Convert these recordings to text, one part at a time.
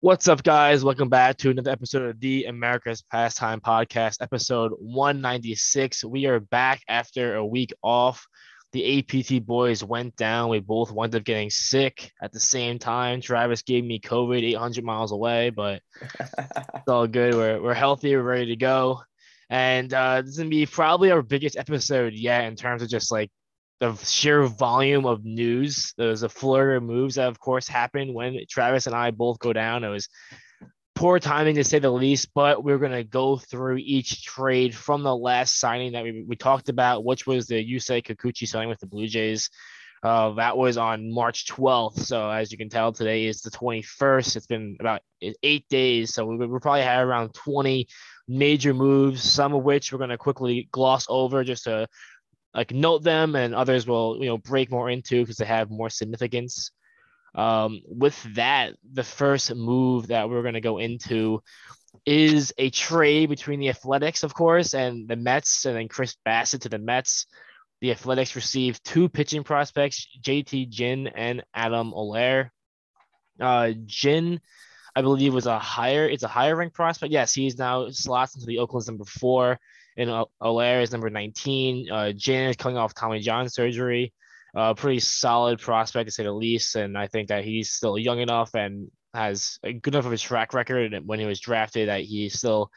What's up, guys? Welcome back to another episode of the America's Pastime Podcast, episode 196. We are back after a week off. The APT boys went down. We both wound up getting sick at the same time. Travis gave me COVID 800 miles away, but it's all good. We're, we're healthy. We're ready to go. And uh, this is going to be probably our biggest episode yet in terms of just like the sheer volume of news. There's a flurry of moves that, of course, happened when Travis and I both go down. It was poor timing to say the least, but we're going to go through each trade from the last signing that we, we talked about, which was the Yusei Kikuchi signing with the Blue Jays. Uh, that was on March 12th. So as you can tell, today is the 21st. It's been about eight days. So we, we probably had around 20 major moves, some of which we're going to quickly gloss over just to like note them and others will you know break more into because they have more significance. Um, with that the first move that we're going to go into is a trade between the athletics of course and the mets and then chris bassitt to the mets. The athletics received two pitching prospects jt ginn and adam oller uh, Ginn i believe was a higher it's a higher ranked prospect. Yes he's now slots into the oakland's number four and Oller is number 19. Uh, Ginn is coming off Tommy John surgery. Uh, pretty solid prospect to say the least. And I think that he's still young enough and has a good enough of a track record when he was drafted that he's still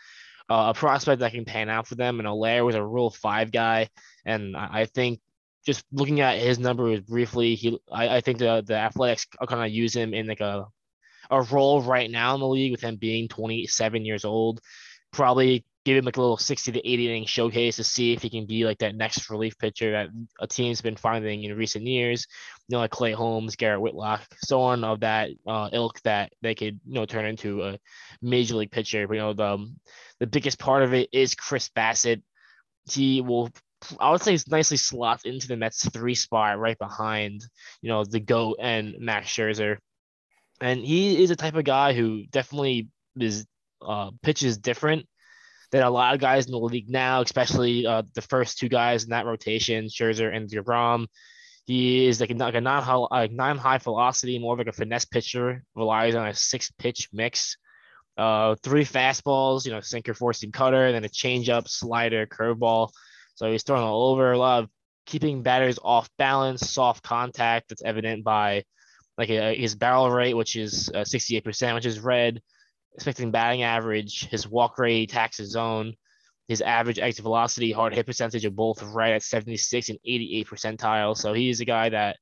uh, a prospect that can pan out for them. And Oller was a Rule Five guy, and I, think just looking at his numbers briefly, he I, I think the the Athletics are gonna use him in like a a role right now in the league with him being 27 years old. Probably give him like a little 60 to 80 inning showcase to see if he can be like that next relief pitcher that a team's been finding in recent years. You know, like Clay Holmes, Garrett Whitlock, so on of that uh, ilk that they could you know turn into a major league pitcher. But you know, the the biggest part of it is Chris Bassitt. He will. I would say he's nicely slots into the Mets three spot right behind, you know, the GOAT and Max Scherzer. And he is a type of guy who definitely is uh, pitches different than a lot of guys in the league now, especially uh, the first two guys in that rotation, Scherzer and DeGrom. He is like a, like a non like non high velocity, more of like a finesse pitcher, relies on a six pitch mix. Uh, three fastballs, you know, sinker, four-seam cutter, and then a changeup, slider, curveball. So he's throwing all over. A lot of keeping batters off balance, soft contact. That's evident by like a, his barrel rate, which is uh, 68%, which is red expecting batting average, his walk rate, taxes zone, his average exit velocity, hard hit percentage are both right at 76 and 88 percentile. So he's a guy that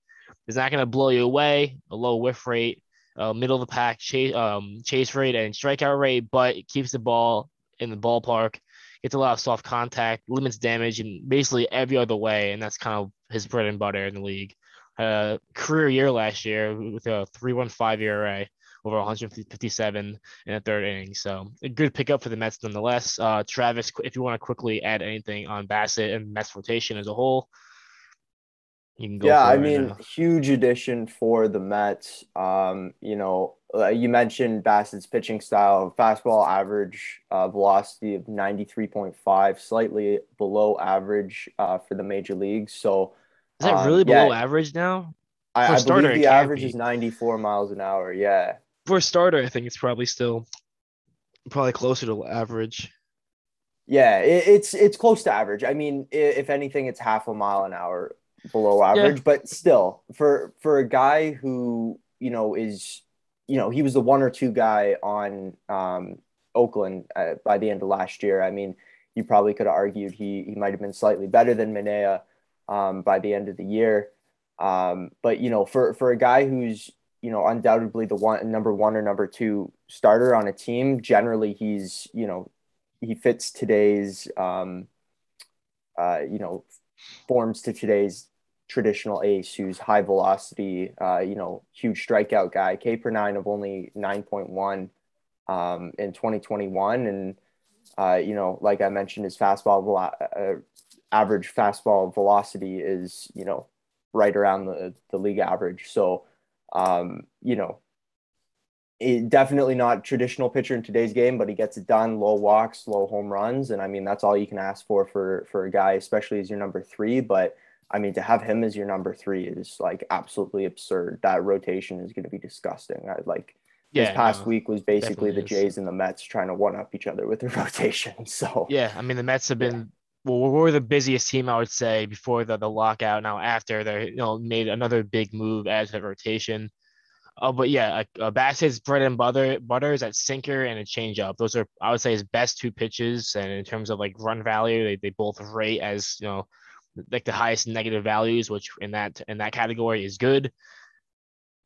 is not going to blow you away, a low whiff rate, uh, middle of the pack chase, um, chase rate and strikeout rate, but keeps the ball in the ballpark, gets a lot of soft contact, limits damage in basically every other way. And that's kind of his bread and butter in the league. Uh, career year last year with a 3.15 ERA over 157 in the third inning. So a good pickup for the Mets nonetheless. Uh, Travis, if you want to quickly add anything on Bassitt and Mets rotation as a whole, you can go. Yeah, I mean, now. huge addition for the Mets. Um, you know, uh, you mentioned Bassitt's pitching style, fastball average uh, velocity of 93.5, slightly below average uh, for the major leagues. So, is that really um, below yeah, average now? I, I believe the average be. is 94 miles an hour. Yeah for a starter, I think it's probably still probably closer to average. Yeah, it, it's it's close to average. I mean, if anything, it's half a mile an hour below average, yeah. but still, for for a guy who you know is you know he was the one or two guy on um, Oakland uh, by the end of last year. I mean, you probably could have argued he he might have been slightly better than Manaea um, by the end of the year. Um, but you know, for for a guy who's you know, undoubtedly the one number one or number two starter on a team. Generally, he's you know he fits today's um, uh, you know forms to today's traditional ace who's high velocity, uh, you know, huge strikeout guy. K per nine of only nine point one um, in 2021, and uh, you know, like I mentioned, his fastball velo- uh, average fastball velocity is you know right around the the league average. So um, you know, it, definitely not traditional pitcher in today's game, but he gets it done. Low walks, low home runs, and I mean that's all you can ask for for for a guy, especially as your number three. But I mean to have him as your number three is like absolutely absurd. That rotation is going to be disgusting. I like yeah, this past no, week was basically the Jays is. and the Mets trying to one up each other with their rotation. So yeah, I mean the Mets have been well, we're the busiest team I would say before the, the lockout. Now after they you know made another big move as the rotation. Uh, but yeah, uh, Bassitt's bread and butter butter is at sinker and a changeup. Those are I would say his best two pitches, and in terms of like run value, they, they both rate as you know like the highest negative values, which in that in that category is good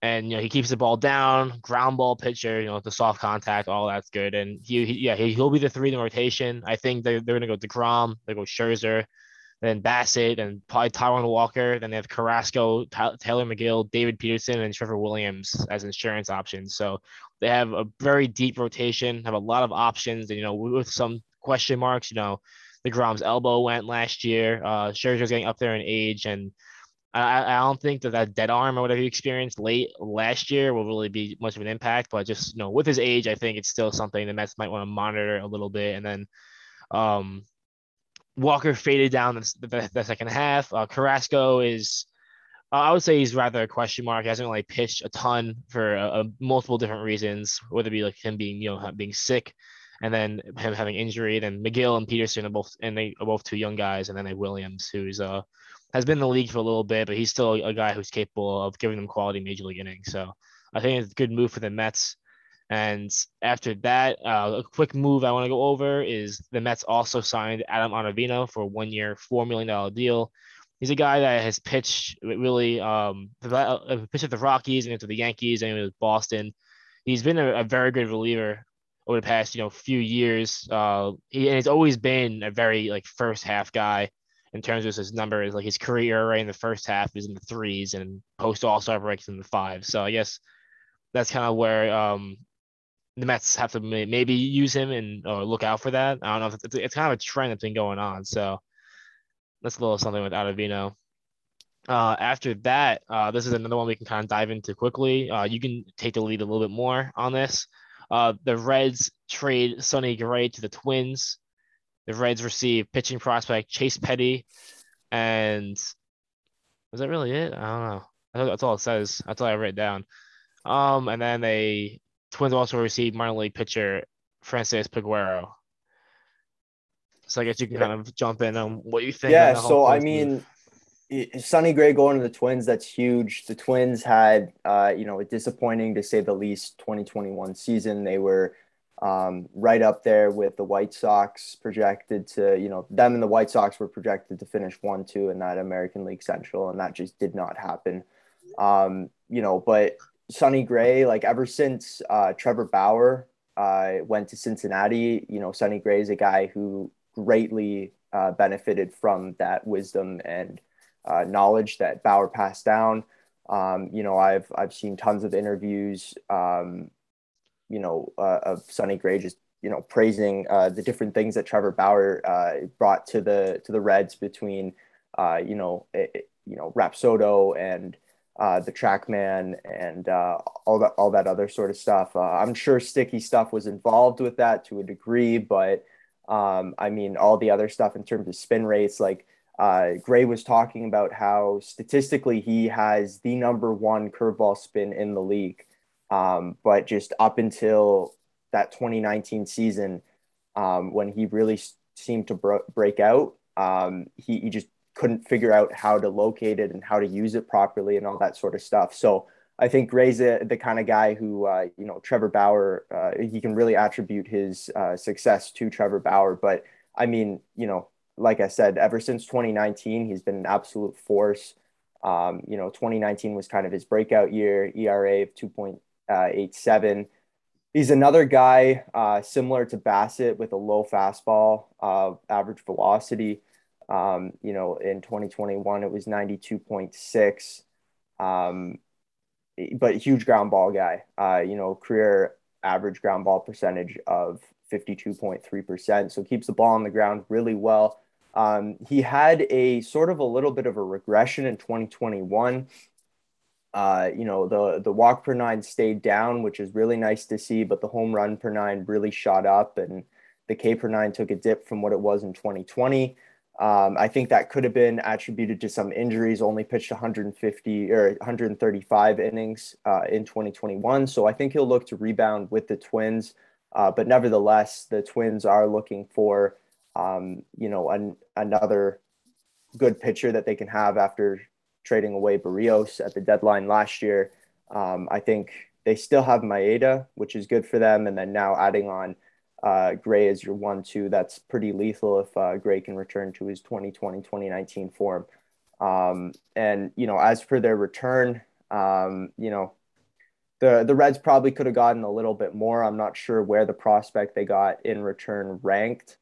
and you know he keeps the ball down, ground ball pitcher, you know the soft contact, all that's good. And he, he yeah he, will be the three in the rotation. I think they they're gonna go Degrom, they go Scherzer, then Bassitt, and probably Taijuan Walker. Then they have Carrasco, Tylor Megill, David Peterson, and Trevor Williams as insurance options. So they have a very deep rotation, have a lot of options, and you know with some question marks, you know. Degrom's elbow went last year. Uh, Scherzer's getting up there in age, and I, I don't think that that dead arm or whatever he experienced late last year will really be much of an impact. But just you know, with his age, I think it's still something the Mets might want to monitor a little bit. And then um, Walker faded down the, the, the second half. Uh, Carrasco is, I would say he's rather a question mark. He hasn't really pitched a ton for uh, multiple different reasons, whether it be like him being you know being sick, and then him having injury. Then Megill and Peterson are both and they are both two young guys, and then they Williams, who's uh has been in the league for a little bit, but he's still a guy who's capable of giving them quality major league innings. So I think it's a good move for the Mets. And after that, uh, a quick move I want to go over is the Mets also signed Adam Ottavino for a one year, $4 million deal. He's a guy that has pitched really, um, uh, pitched at the Rockies and into the Yankees and with Boston. He's been a, a, very good reliever over the past, you know, few years. Uh, he, and he's always been a very like first half guy in terms of his numbers. Like his career ERA in the first half is in the threes and post All Star breaks in the five. So I guess that's kind of where um, the Mets have to maybe use him and or look out for that. I don't know. It's, it's kind of a trend that's been going on. So that's a little something with Ottavino. Uh, after that, uh, this is another one we can kind of dive into quickly. Uh, you can take the lead a little bit more on this. Uh, the Reds trade Sonny Gray to the Twins. The Reds receive pitching prospect Chase Petty, and was that really it? I don't know. That's all it says. That's all I wrote down. Um, and then they Twins also received minor league pitcher Francis Peguero. So I guess you can kind of jump in on what you think. Yeah. So I mean, Sonny Gray going to the Twins, that's huge. The Twins had, uh, you know, a disappointing to say the least 2021 season. They were um, right up there with the White Sox, projected to, you know, them and the White Sox were projected to finish one, two in that American League Central, and that just did not happen. Um, you know, but Sonny Gray, like ever since uh, Trevor Bauer uh, went to Cincinnati, you know, Sonny Gray is a guy who greatly uh, benefited from that wisdom and uh, knowledge that Bauer passed down. Um, you know, I've I've seen tons of interviews um, you know, uh, of Sonny Gray just you know praising uh, the different things that Trevor Bauer uh, brought to the to the Reds between uh, you know it, you know Rapsodo and uh, the TrackMan and uh, all that all that other sort of stuff. I'm sure sticky stuff was involved with that to a degree, but um, I mean all the other stuff in terms of spin rates, like. Gray was talking about how statistically he has the number one curveball spin in the league. Um, but just up until that 2019 season, um, when he really seemed to bro- break out, um, he, he just couldn't figure out how to locate it and how to use it properly and all that sort of stuff. So I think Gray's the, the kind of guy who, uh, you know, Trevor Bauer, uh, he can really attribute his uh, success to Trevor Bauer. But I mean, you know, like I said, ever since 2019, he's been an absolute force. Um, you know, 2019 was kind of his breakout year, ERA of 2.0 eight seven. He's another guy uh, similar to Bassitt with a low fastball, uh, average velocity. Um, you know, in 2021 it was 92.6. Um, but huge ground ball guy. Uh, you know, career average ground ball percentage of 52.3%. So keeps the ball on the ground really well. Um, he had a sort of a little bit of a regression in 2021 uh, you know, the the walk per nine stayed down, which is really nice to see, but the home run per nine really shot up, and the K per nine took a dip from what it was in 2020. Um, I think that could have been attributed to some injuries. Only pitched 150 or 135 innings uh, in 2021, so I think he'll look to rebound with the Twins. Uh, but nevertheless, the Twins are looking for um, you know an, another good pitcher that they can have after trading away Berrios at the deadline last year. Um, I think they still have Maeda, which is good for them, and then now adding on uh, Gray as your one two. That's pretty lethal if uh, Gray can return to his 2020 2019 form. Um, and you know, as for their return, um, you know, the the Reds probably could have gotten a little bit more. I'm not sure where the prospect they got in return ranked.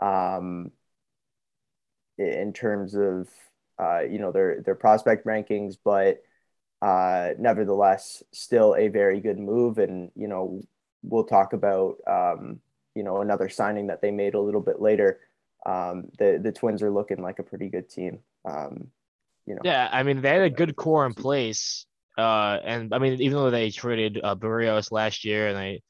Um, in terms of uh, you know their their prospect rankings, but uh, nevertheless, still a very good move. And you know, we'll talk about um, you know another signing that they made a little bit later. Um, the the Twins are looking like a pretty good team. Um, you know. Yeah, I mean they had a good core in place, uh, and I mean even though they traded uh, Berrios last year and they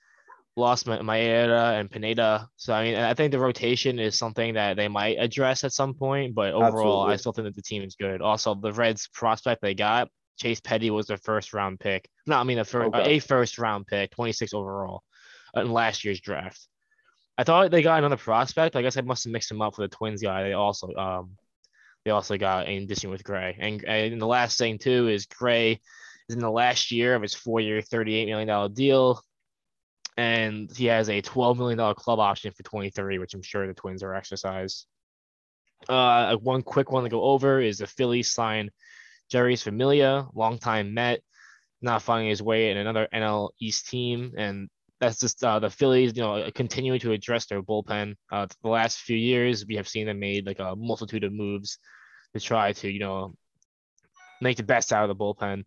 lost Maeda and Pineda, so I mean I think the rotation is something that they might address at some point. But overall, Absolutely. I still think that the team is good. Also, the Reds prospect they got Chase Petty was their first round pick. No, I mean a first okay. a first round pick, 26 overall in last year's draft. I thought they got another prospect. I guess I must have mixed him up for the Twins guy. They also um they also got in addition with Gray. And, and the last thing too is Gray is in the last year of his four-year, $38 million deal. And he has a $12 million club option for 23, which I'm sure the Twins are exercised. Uh, one quick one to go over is the Phillies sign Jeurys Familia, longtime Met, not finding his way in another NL East team. And that's just uh, the Phillies, you know, continuing to address their bullpen. Uh, the last few years, we have seen them made like a multitude of moves to try to, you know, make the best out of the bullpen.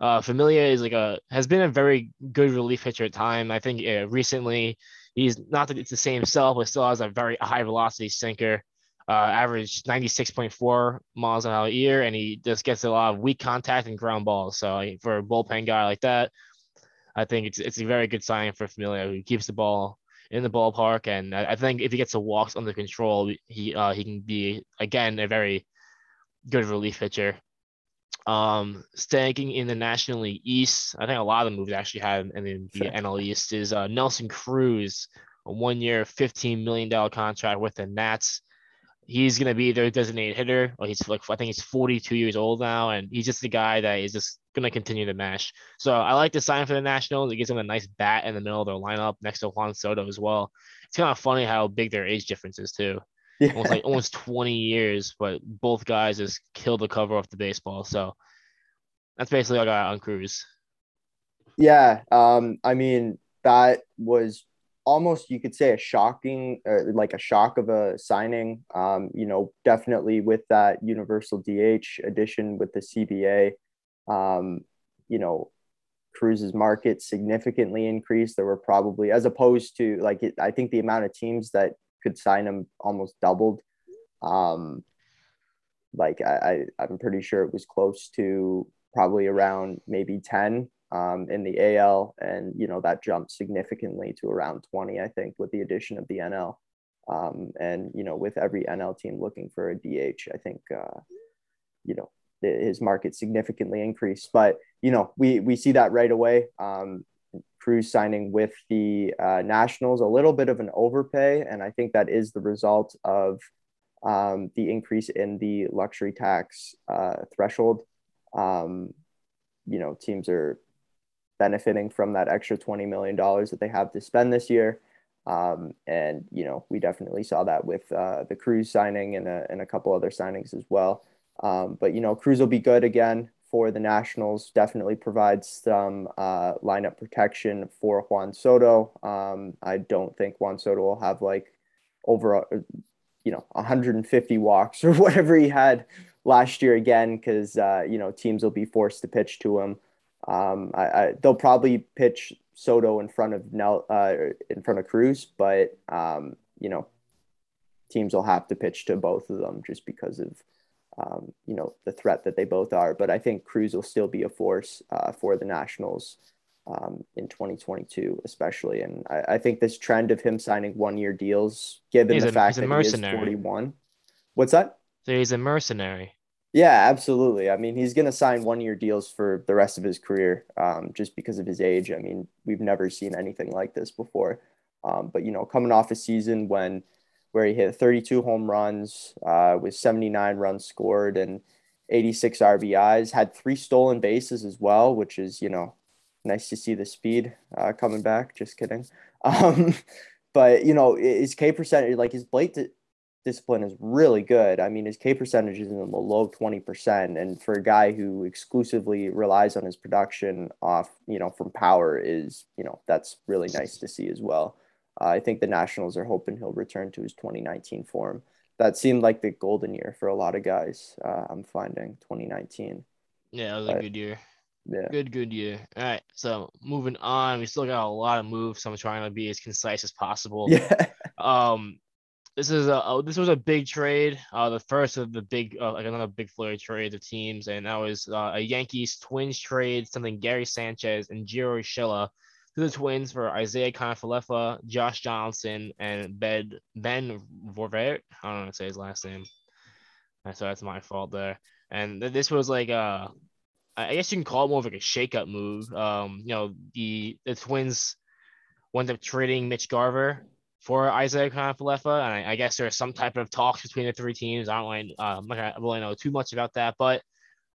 Uh, Familia is like a has been a very good relief pitcher at time. I think uh, recently he's not that it's the same self, but still has a very high velocity sinker uh, averaged 96.4 miles an hour a year, and he just gets a lot of weak contact and ground balls. So for a bullpen guy like that, I think it's it's a very good sign for Familia who keeps the ball in the ballpark, and I, I think if he gets the walks under control, he uh, he can be again a very good relief pitcher. Um, staying in the National League East, I think a lot of the moves actually had in the, sure. NL East is uh, Nelson Cruz, a one-year, $15 million contract with the Nats he's going to be their designated hitter. Well, he's like I think he's 42 years old now, and he's just the guy that is just going to continue to mash. So I like the sign for the Nationals. It gives them a nice bat in the middle of their lineup next to Juan Soto as well. It's kind of funny how big their age difference is too. Yeah. Almost like almost 20 years, but both guys just killed the cover off the baseball. So that's basically all I got on Cruz. Yeah, um, I mean that was almost you could say a shocking uh, like a shock of a signing um, you know definitely with that universal dh addition with the cba um, you know cruz's market significantly increased there were probably as opposed to like it, i think the amount of teams that could sign him almost doubled um, like I, I i'm pretty sure it was close to probably around maybe 10 um, in the AL, and you know that jumped significantly to around 20, I think, with the addition of the NL. Um, and you know, with every NL team looking for a DH, I think uh, you know his market significantly increased. But you know, we we see that right away. Um, Cruz signing with the uh, Nationals, a little bit of an overpay, and I think that is the result of um, the increase in the luxury tax uh, threshold. Um, you know, teams are benefiting from that extra $20 million that they have to spend this year. Um, and, you know, we definitely saw that with uh, the Cruz signing and a, and a couple other signings as well. Um, but, you know, Cruz will be good again for the Nationals, definitely provides some uh, lineup protection for Juan Soto. Um, I don't think Juan Soto will have like over, you know, 150 walks or whatever he had last year again, because, uh, you know, teams will be forced to pitch to him. Um, I, I, they'll probably pitch Soto in front of Nel, uh, in front of Cruz, but um, you know, teams will have to pitch to both of them just because of um, you know the threat that they both are. But I think Cruz will still be a force uh, for the Nationals um, in 2022, especially. And I, I, think this trend of him signing one-year deals, given he's the a, fact that he is 41, What's that? So he's a mercenary. Yeah, absolutely. I mean, he's going to sign one year deals for the rest of his career um, just because of his age. I mean, we've never seen anything like this before. Um, but, you know, coming off a season when where he hit 32 home runs uh, with 79 runs scored and 86 RBIs, had three stolen bases as well, which is, you know, nice to see the speed uh, coming back. Just kidding. Um, but, you know, his K percentage, like his plate discipline is really good. I mean, his K percentage is in the low 20%. And for a guy who exclusively relies on his production off, you know, from power is, you know, that's really nice to see as well. Uh, I think the Nationals are hoping he'll return to his 2019 form. That seemed like the golden year for a lot of guys. Uh, I'm finding 2019. Yeah, it was but, a good year. Yeah. Good, good year. All right. So moving on, we still got a lot of moves. So I'm trying to be as concise as possible. Yeah. Um, this is a this was a big trade. Uh, the first of the big uh, like another big flurry trade of teams, and that was uh, a Yankees Twins trade, something Gary Sanchez and Gio Urshela to the Twins for Isaiah Kiner-Falefa, Josh Johnson, and Ben Ben Vorvert. I don't know how to say his last name. So that's my fault there. And this was like a, I guess you can call it more of like a shakeup move. Um, you know, the the Twins wound up trading Mitch Garver for Isaiah Kiner-Falefa, and I, I, guess there's some type of talks between the three teams. I don't really, uh, really know too much about that, but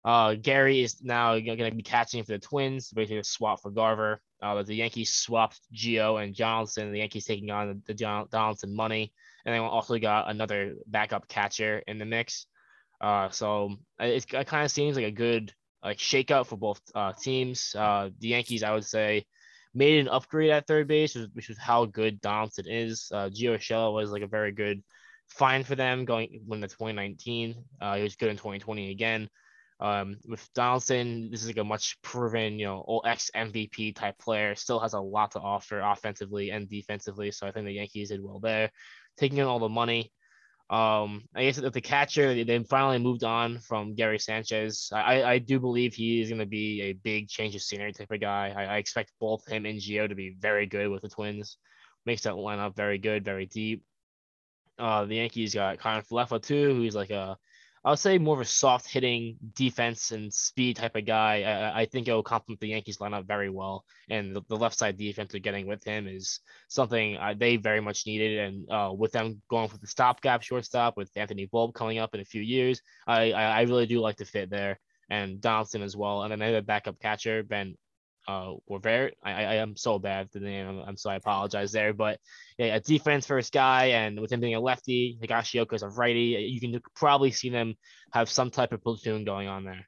uh, Gary is now going to be catching for the Twins, basically a swap for Garver. Uh, the Yankees swapped Gio and Johnson. The Yankees taking on the, John, Donaldson money, and they also got another backup catcher in the mix. Uh, so it, it kind of seems like a good like shakeup for both uh, teams. Uh, the Yankees, I would say, made an upgrade at third base, which, was how good Donaldson is. Uh, Gio Urshela was like a very good find for them going when the 2019. Uh, he was good in 2020 again. Um, with Donaldson, this is like a much proven, you know, old ex MVP type player. Still has a lot to offer offensively and defensively. So I think the Yankees did well there, taking in all the money. Um, I guess the catcher, they finally moved on from Gary Sanchez. I, I do believe he is going to be a big change of scenery type of guy. I, I expect both him and Gio to be very good with the Twins. Makes that lineup very good, very deep. Uh, the Yankees got Kiner-Falefa too, who's like a I would say more of a soft hitting defense and speed type of guy. I, I think it will complement the Yankees lineup very well. And the, the left side defense they're getting with him is something uh, they very much needed. And uh, with them going for the stopgap shortstop with Anthony Volpe coming up in a few years, I, I, I really do like the fit there. And Donaldson as well. And then they have a backup catcher, Ben uh were very I, I am so bad at the name. I'm, I'm so I apologize there. But yeah, a defense first guy and with him being a lefty, Higashioka is a righty. You can probably see them have some type of platoon going on there.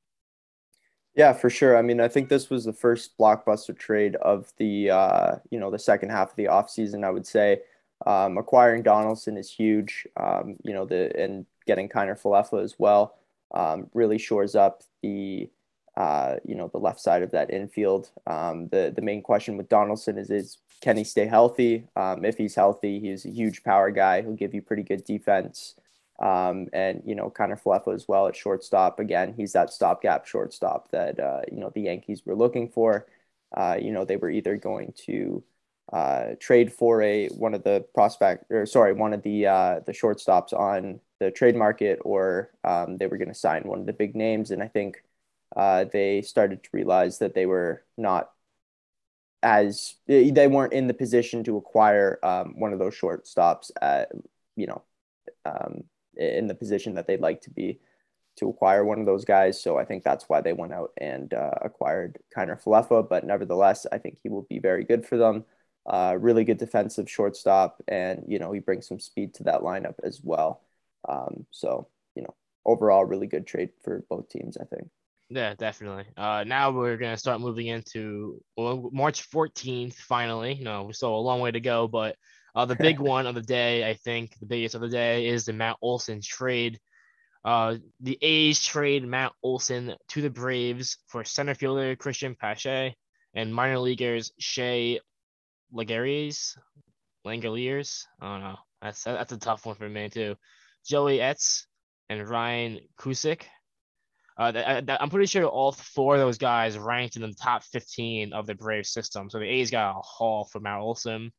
Yeah, for sure. I mean, I think this was the first blockbuster trade of the uh, you know, the second half of the offseason, I would say. Um, acquiring Donaldson is huge. Um, you know, the and getting Kiner-Falefa as well um, really shores up the uh, you know, the left side of that infield. Um, the the main question with Donaldson is is can he stay healthy? Um, if he's healthy, he's a huge power guy. He'll give you pretty good defense. Um, and you know, Kiner-Falefa as well at shortstop. Again, he's that stopgap shortstop that uh, you know the Yankees were looking for. Uh, you know, they were either going to uh, trade for a one of the prospect or sorry, one of the uh, the shortstops on the trade market, or um, they were going to sign one of the big names. And I think uh, they started to realize that they were not as they weren't in the position to acquire um, one of those shortstops at you know um, in the position that they'd like to be to acquire one of those guys. So I think that's why they went out and uh, acquired Kiner-Falefa. But nevertheless, I think he will be very good for them. Uh, really good defensive shortstop, and you know he brings some speed to that lineup as well. Um, so you know overall, really good trade for both teams. I think. Yeah, definitely. Uh, now we're gonna start moving into well, March 14th. Finally, you know, still a long way to go, but uh, the big one of the day, I think, the biggest of the day is the Matt Olson trade. Uh, the A's trade Matt Olson to the Braves for center fielder Christian Pache and minor leaguers Shea Langeliers. Langeliers. I don't know. That's that's a tough one for me too. Joey Estes and Ryan Cusick. Uh, I'm pretty sure all four of those guys ranked in the top 15 of the Brave system. So the A's got a haul for Matt Olson.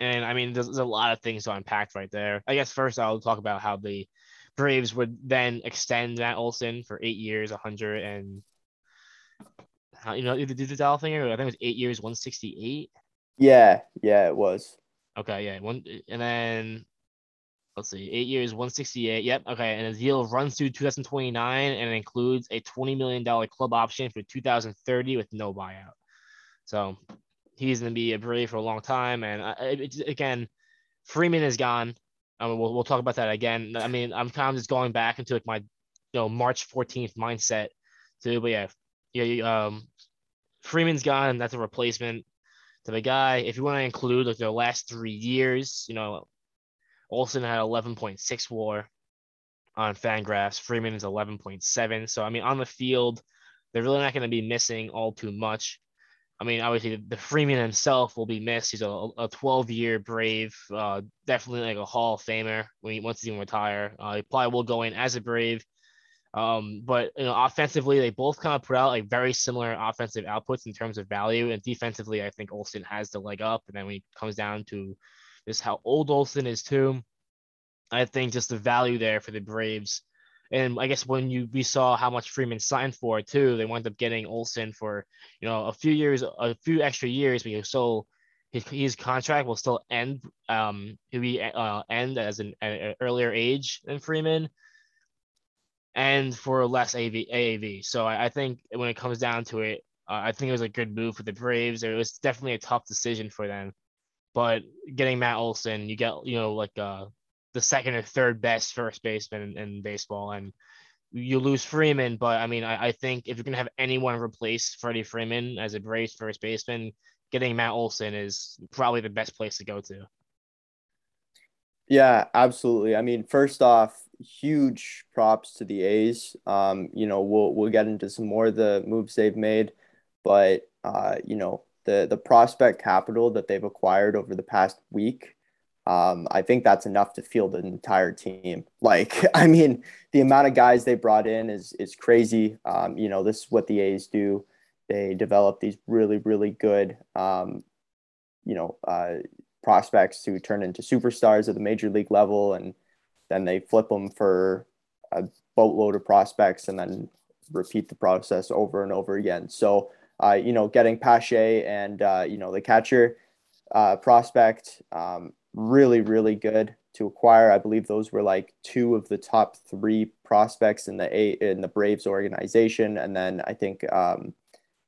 And I mean, there's, there's, a lot of things to unpack right there. I guess first I'll talk about how the Braves would then extend Matt Olson for eight years, 100 and you know, did the dollar thing, or I think it was eight years, 168. Yeah, yeah, it was. Okay, yeah, one, and then let's see, eight years, 168. Yep, okay, and the deal runs through 2029 and includes a 20 million dollar club option for 2030 with no buyout. So he's going to be a Brave for a long time, and I, it, again, Freeman is gone. Mean, we'll, we'll talk about that again. I mean, I'm kind of just going back into like my, you know, March 14th mindset too. But yeah, yeah, um, Freeman's gone, and that's a replacement to the guy. If you want to include like the last three years, you know, Olson had 11.6 WAR on Fangraphs. Freeman is 11.7. So I mean, on the field, they're really not going to be missing all too much. I mean, obviously, the Freeman himself will be missed. He's a, a 12 year Brave, uh, definitely like a Hall of Famer when he once even retire. Uh, he probably will go in as a Brave. Um, but you know, offensively, they both kind of put out like very similar offensive outputs in terms of value, and defensively, I think Olson has the leg up. And then when it comes down to just how old Olson is too, I think just the value there for the Braves. And I guess when you we saw how much Freeman signed for too, they wound up getting Olson for you know a few years, a few extra years, because so his, his contract will still end. Um, he'll be uh, end as an, an earlier age than Freeman and for less AV, AAV. So I, I think when it comes down to it, uh, I think it was a good move for the Braves. It was definitely a tough decision for them, but getting Matt Olson, you get you know like uh, the second or third best first baseman in, in baseball, and you lose Freeman. But I mean, I, I think if you're gonna have anyone replace Freddie Freeman as a Braves first baseman, getting Matt Olson is probably the best place to go to. Yeah, absolutely. I mean, first off, huge props to the A's. Um, you know, we'll we'll get into some more of the moves they've made, but uh, you know, the the prospect capital that they've acquired over the past week, um, I think that's enough to field an entire team. Like, I mean, the amount of guys they brought in is is crazy. Um, you know, this is what the A's do. They develop these really, really good, um, you know, uh, prospects to turn into superstars at the major league level and then they flip them for a boatload of prospects and then repeat the process over and over again. So, uh, you know, getting Pache and, uh, you know, the catcher uh, prospect, um, really, really good to acquire. I believe those were like two of the top three prospects in the A in the Braves organization. And then I think um,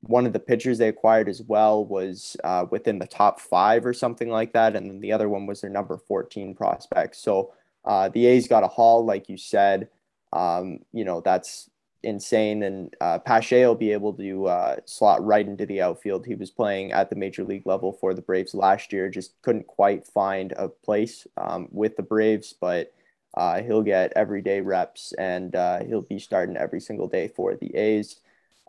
one of the pitchers they acquired as well was uh, within the top five or something like that. And then the other one was their number 14 prospect. So uh, the A's got a haul, like you said. Um, you know, that's insane. And uh, Pache will be able to uh, slot right into the outfield. He was playing at the major league level for the Braves last year, just couldn't quite find a place um, with the Braves, but uh, he'll get everyday reps and uh, he'll be starting every single day for the A's.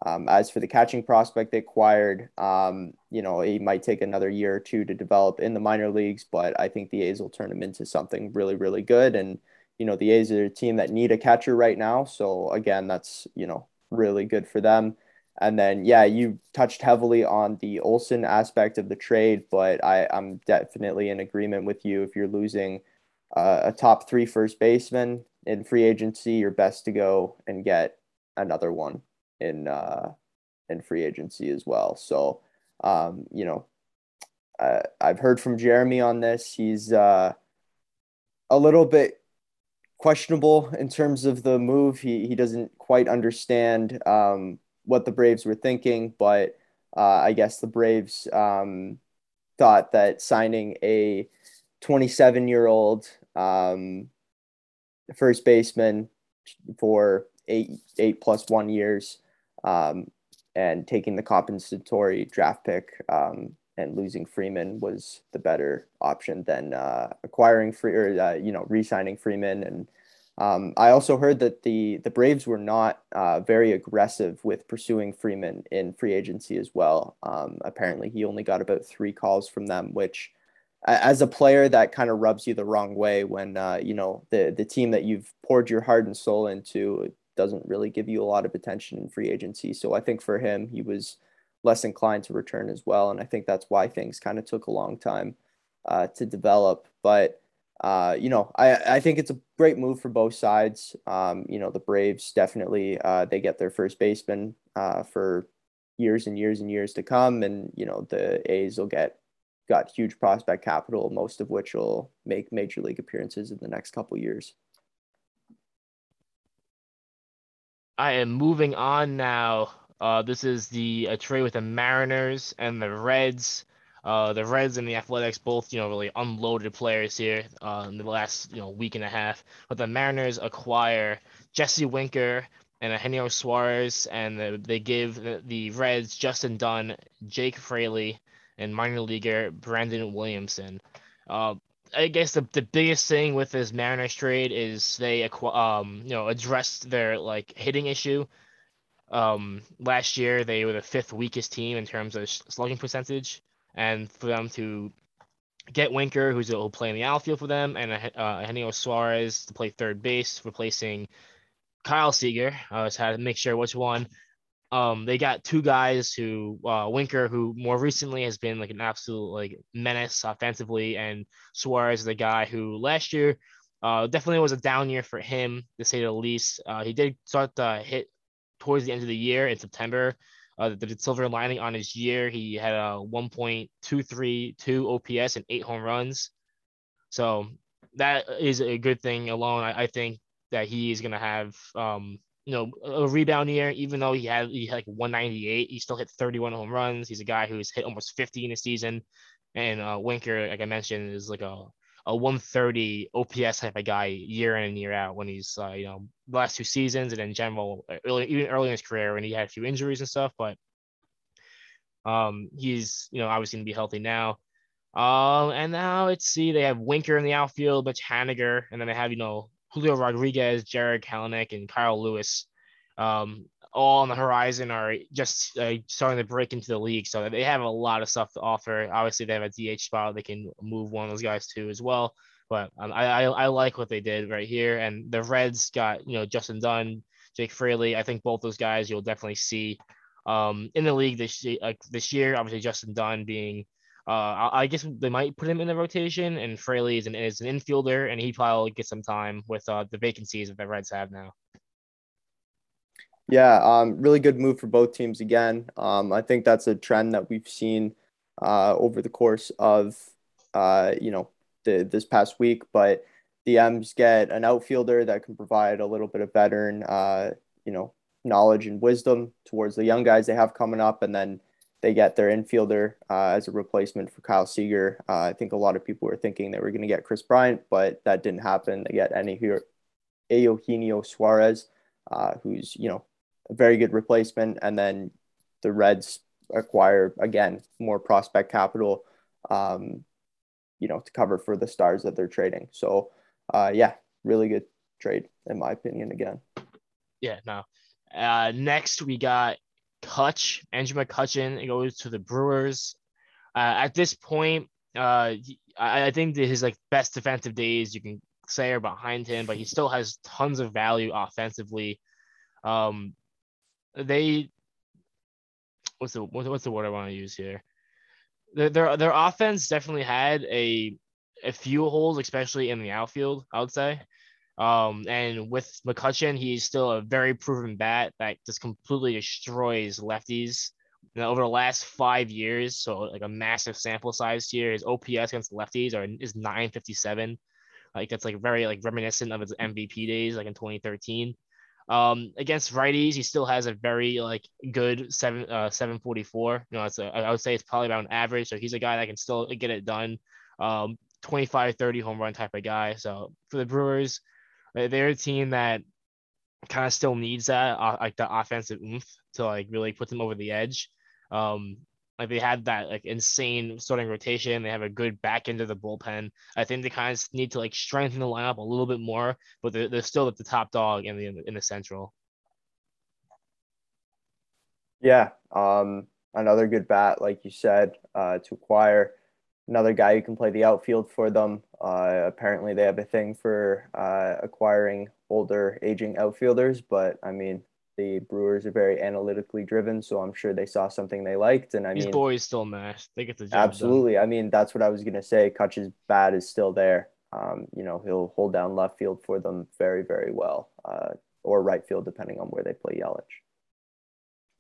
Um, as for the catching prospect they acquired, um, you know, he might take another year or two to develop in the minor leagues, but I think the A's will turn him into something really, really good. And, you know, the A's are a team that need a catcher right now. So, again, that's, you know, really good for them. And then, yeah, you touched heavily on the Olson aspect of the trade, but I, I'm definitely in agreement with you. If you're losing uh, a top three first baseman in free agency, you're best to go and get another one in uh, in free agency as well. So, um, you know, uh, I've heard from Jeremy on this. He's uh, a little bit questionable in terms of the move. He he doesn't quite understand um, what the Braves were thinking, but uh, I guess the Braves um, thought that signing a 27 year old um, first baseman for eight eight plus one years um, and taking the compensatory draft pick um, and losing Freeman was the better option than uh, acquiring free or uh, you know re-signing Freeman. And um, I also heard that the the Braves were not uh, very aggressive with pursuing Freeman in free agency as well. Um, apparently, he only got about three calls from them, which as a player that kind of rubs you the wrong way when uh, you know the the team that you've poured your heart and soul into doesn't really give you a lot of attention in free agency. So I think for him, he was less inclined to return as well. And I think that's why things kind of took a long time uh, to develop. But uh, you know, I, I think it's a great move for both sides. Um, you know, the Braves definitely uh, they get their first baseman uh, for years and years and years to come, and you know the A's will get got huge prospect capital, most of which will make major league appearances in the next couple years. I am moving on now. Uh, this is the a trade with the Mariners and the Reds. Uh, the Reds and the Athletics both, you know, really unloaded players here uh, in the last, you know, week and a half. But the Mariners acquire Jesse Winker and Eugenio Suarez, and the, they give the, the, Reds Justin Dunn, Jake Fraley, and minor leaguer Brandon Williamson. Uh, I guess the, the biggest thing with this Mariners trade is they um you know addressed their like hitting issue. Um, last year they were the fifth weakest team in terms of slugging percentage and for them to get Winker, who's will play in the outfield for them, and uh, Eugenio Suarez to play third base, replacing Kyle Seager. I uh, had to make sure which one. Um, they got two guys who uh, Winker, who more recently has been like an absolute like menace offensively, and Suarez, the guy who last year uh, definitely was a down year for him to say the least. Uh, he did start to hit towards the end of the year in September. Uh, the, the silver lining on his year, he had a 1.232 OPS and eight home runs. So that is a good thing alone. I, I think that he is going to have, um, you know, a rebound year, even though he had, he had like 198, he still hit 31 home runs. He's a guy who's hit almost 50 in a season. And uh, Winker, like I mentioned, is like a a 130 OPS type of guy year in and year out when he's uh, you know the last two seasons and in general early even early in his career when he had a few injuries and stuff but um he's you know obviously gonna be healthy now. Um and now let's see they have Winker in the outfield Mitch Haniger and then they have you know Julio Rodriguez Jared Kelenic and Kyle Lewis. Um all on the horizon are just uh, starting to break into the league. So they have a lot of stuff to offer. Obviously, they have a DH spot. They can move one of those guys to as well. But um, I, I, I like what they did right here. And the Reds got you know Justin Dunn, Jake Fraley. I think both those guys you'll definitely see um, in the league this this year. Obviously, Justin Dunn being uh, I guess they might put him in the rotation, and Fraley is an, is an infielder, and he probably get some time with uh, the vacancies that the Reds have now. Yeah, um, really good move for both teams again. Um, I think that's a trend that we've seen uh, over the course of uh, you know the, this past week. But the M's get an outfielder that can provide a little bit of veteran, uh, you know, knowledge and wisdom towards the young guys they have coming up, and then they get their infielder uh, as a replacement for Kyle Seager. Uh, I think a lot of people were thinking they were going to get Kris Bryant, but that didn't happen. They get Eugenio Suarez, uh, who's you know a very good replacement. And then the Reds acquire again more prospect capital, um, you know, to cover for the stars that they're trading. So, uh, yeah, really good trade in my opinion. Again. Yeah. No. Uh, next we got Kutch, Andrew McCutchen. It goes to the Brewers. Uh, at this point, uh, I, I think his like best defensive days you can say are behind him, but he still has tons of value offensively. Um, they what's the what's the word I want to use here? Their their their offense definitely had a a few holes, especially in the outfield. I would say. Um, and with McCutchen, he's still a very proven bat that just completely destroys lefties. Now, over the last five years, so like a massive sample size here, his OPS against lefties are is 957. Like that's like very like reminiscent of his MVP days, like in 2013. Um, against righties, he still has a very like good seven uh 744. You know, it's a, I would say it's probably about an average. So he's a guy that can still get it done. Um, 25, 30 home run type of guy. So for the Brewers, they're a team that kind of still needs that uh, like the offensive oomph to like really put them over the edge. Um, like they had that like insane starting rotation. They have a good back end of the bullpen. I think they kind of need to like strengthen the lineup a little bit more, but they're, they're still at the top dog in the in the central. Yeah, um, another good bat, like you said, uh, to acquire another guy who can play the outfield for them. Uh, apparently, they have a thing for uh, acquiring older, aging outfielders, but I mean, the Brewers are very analytically driven, so I'm sure they saw something they liked. And I mean These mean, boys still mash. They get the job absolutely. Done. I mean, that's what I was gonna say. Kutch's bat is still there. Um, you know, he'll hold down left field for them very, very well, uh, or right field, depending on where they play Yelich.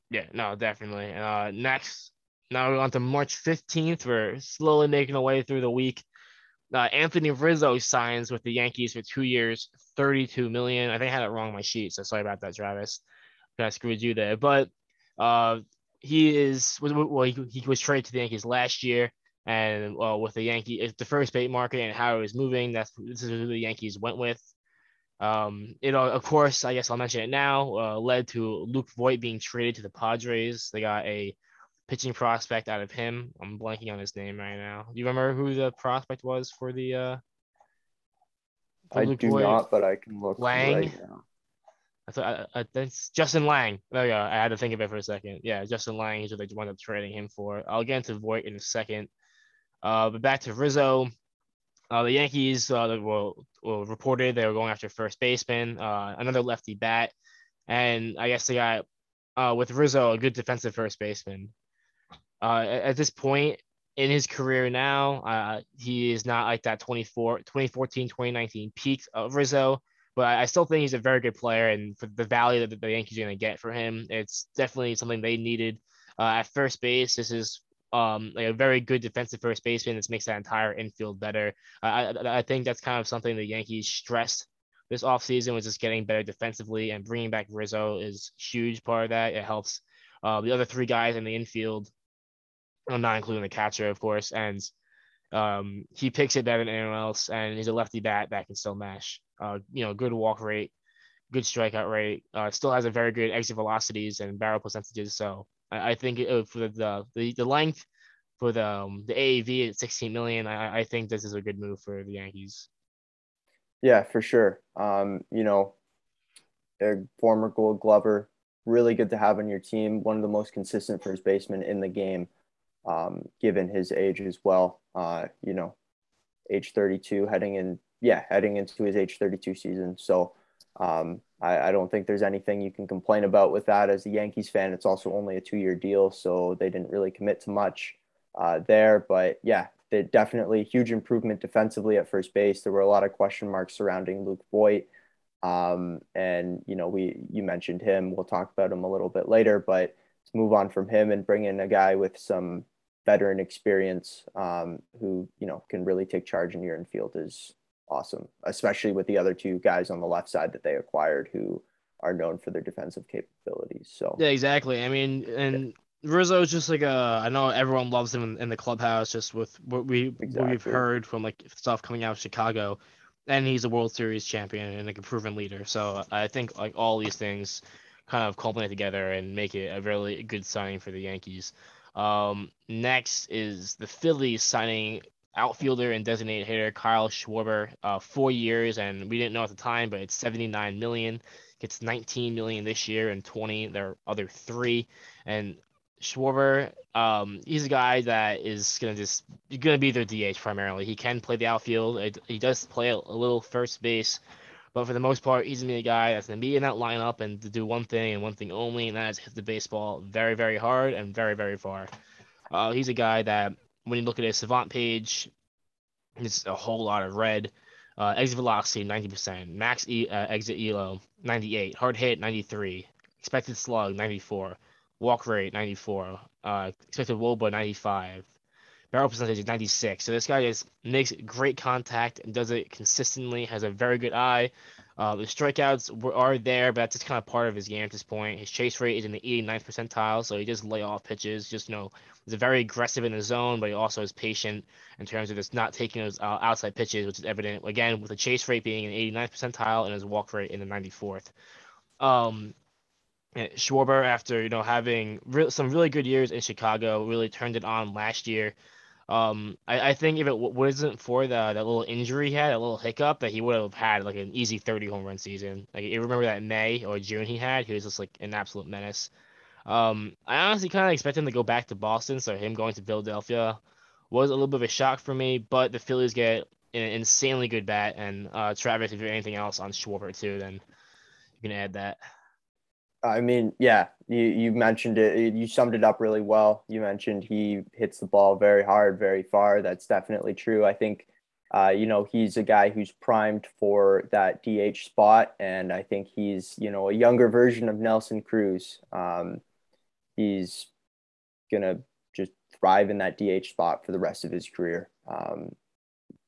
Yeah, no, definitely. Uh, next, now we're on to March 15th. We're slowly making our way through the week. Uh, Anthony Rizzo signs with the Yankees for two years, 32 million. I think I had it wrong on my sheet, so sorry about that, Travis. I screwed you there. But uh, he is well, he, he was traded to the Yankees last year, and uh, with the Yankee, the first bait market and how it was moving, that's this is who the Yankees went with. Um, it of course, I guess I'll mention it now. Uh, led to Luke Voit being traded to the Padres. They got a pitching prospect out of him. I'm blanking on his name right now. Do you remember who the prospect was for the? Uh, for I Luke do Voit? not, but I can look Lang. Right now. I thought I, I, that's Justin Lang. There go. I had to think of it for a second. Yeah, Justin Lang is what they wound up trading him for. I'll get into Voit in a second. Uh, but back to Rizzo. Uh, the Yankees uh, were, were reported they were going after first baseman, uh, another lefty bat, and I guess they got uh, with Rizzo a good defensive first baseman. Uh, at this point in his career now, uh, he is not like that 24, 2014, 2019 peak of Rizzo, but I still think he's a very good player, and for the value that the Yankees are going to get for him, it's definitely something they needed. Uh, at first base, this is um, like a very good defensive first baseman. This makes that entire infield better. I, I, I think that's kind of something the Yankees stressed this offseason was just getting better defensively and bringing back Rizzo is huge part of that. It helps uh, the other three guys in the infield, not including the catcher, of course, and um, he picks it better than anyone else, and he's a lefty bat that can still mash. Uh, you know, good walk rate, good strikeout rate. Uh, still has a very good exit velocities and barrel percentages. So I, I think it, for the, the the length for the um, the AAV at 16 million, I, I think this is a good move for the Yankees. Yeah, for sure. Um, you know, a former Gold Glover, really good to have on your team. One of the most consistent first basemen in the game, um, given his age as well. Uh, you know, age 32, heading in, yeah, heading into his age 32 season. So um, I, I, don't think there's anything you can complain about with that. As a Yankees fan, it's also only a two-year deal, so they didn't really commit to much uh, there. But yeah, they definitely huge improvement defensively at first base. There were a lot of question marks surrounding Luke Voit. Um, and you know, we you mentioned him. We'll talk about him a little bit later, but to move on from him and bring in a guy with some veteran experience um, who you know can really take charge in your infield is awesome, especially with the other two guys on the left side that they acquired who are known for their defensive capabilities. So yeah, exactly. I mean, and Rizzo is just like a. I know everyone loves him in, in the clubhouse, just with what we exactly. what we've heard from like stuff coming out of Chicago, and he's a World Series champion and like a proven leader. So I think like all these things kind of culminate together and make it a really good signing for the Yankees. Um, next is the Phillies signing outfielder and designated hitter Kyle Schwarber, uh, four years, and we didn't know at the time, but it's 79 million. Gets 19 million this year and 20 their other three. And Schwarber, um, he's a guy that is gonna just gonna be their DH primarily. He can play the outfield. It, he does play a, a, little first base, but for the most part, he's gonna be a guy that's gonna be in that lineup and to do one thing and one thing only, and that is hit the baseball very, very hard and very, very far. Uh, he's a guy that when you look at his savant page, it's a whole lot of red. Uh, exit velocity 90%, max e, uh, exit velo 98, hard hit 93, expected slug 94, walk rate 94, uh, expected woba 95, barrel percentage is 96. So this guy just makes great contact and does it consistently. Has a very good eye. Uh, the strikeouts were, are there, but that's just kind of part of his game at this point. His chase rate is in the 89th percentile, so he just lay off pitches. Just you know, he's very aggressive in the zone, but he also is patient in terms of just not taking those uh, outside pitches, which is evident again with the chase rate being in the 89th percentile and his walk rate in the 94th. Um, Schwarber, after you know having re- some really good years in Chicago, really turned it on last year. Um, I, I think if it w- wasn't for the that little injury he had, a little hiccup, that he would have had like an easy 30 home run season. Like you remember that May or June he had, he was just like an absolute menace. Um, I honestly kind of expect him to go back to Boston, so him going to Philadelphia was a little bit of a shock for me. But the Phillies get an insanely good bat, and uh, Travis, if you have anything else on Schwarber too, then you can add that. I mean, yeah, you, you mentioned it. You summed it up really well. You mentioned he hits the ball very hard, very far. That's definitely true. I think uh, you know, he's a guy who's primed for that DH spot, and I think he's, you know, a younger version of Nelson Cruz. Um, he's gonna just thrive in that DH spot for the rest of his career. Um,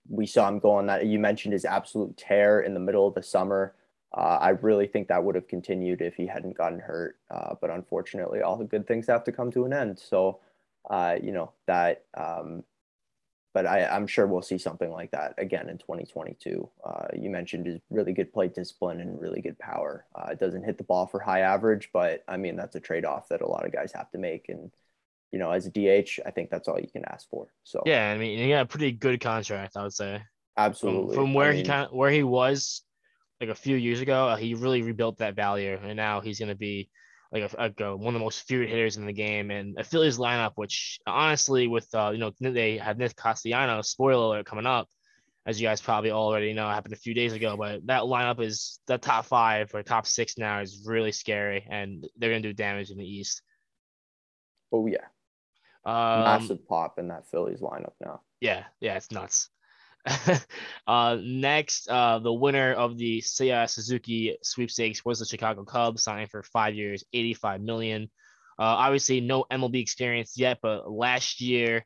we saw him go on that. You mentioned his absolute tear in the middle of the summer. Uh, I really think that would have continued if he hadn't gotten hurt. Uh, but unfortunately, all the good things have to come to an end. So, uh, you know, that, um, but I, I'm sure we'll see something like that again in 2022. Uh, you mentioned his really good plate discipline and really good power. Uh, it doesn't hit the ball for high average, but I mean, that's a trade off that a lot of guys have to make. And, you know, as a DH, I think that's all you can ask for. So, yeah, I mean, he got a pretty good contract, I would say. Absolutely. From, from where I he kind of where he was like a few years ago, uh, he really rebuilt that value, and now he's going to be like a, a, one of the most feared hitters in the game. And a Phillies lineup, which honestly, with uh, you know they had Nick Castellanos, spoiler alert, coming up, as you guys probably already know, happened a few days ago. But that lineup is the top five or top six now is really scary, and they're going to do damage in the East. oh yeah, Um, massive pop in that Phillies lineup now. Yeah, yeah, it's nuts. uh, next, uh, the winner of the Seiya Suzuki sweepstakes was the Chicago Cubs, signing for five years, 85 million. Uh, obviously, no MLB experience yet, but last year,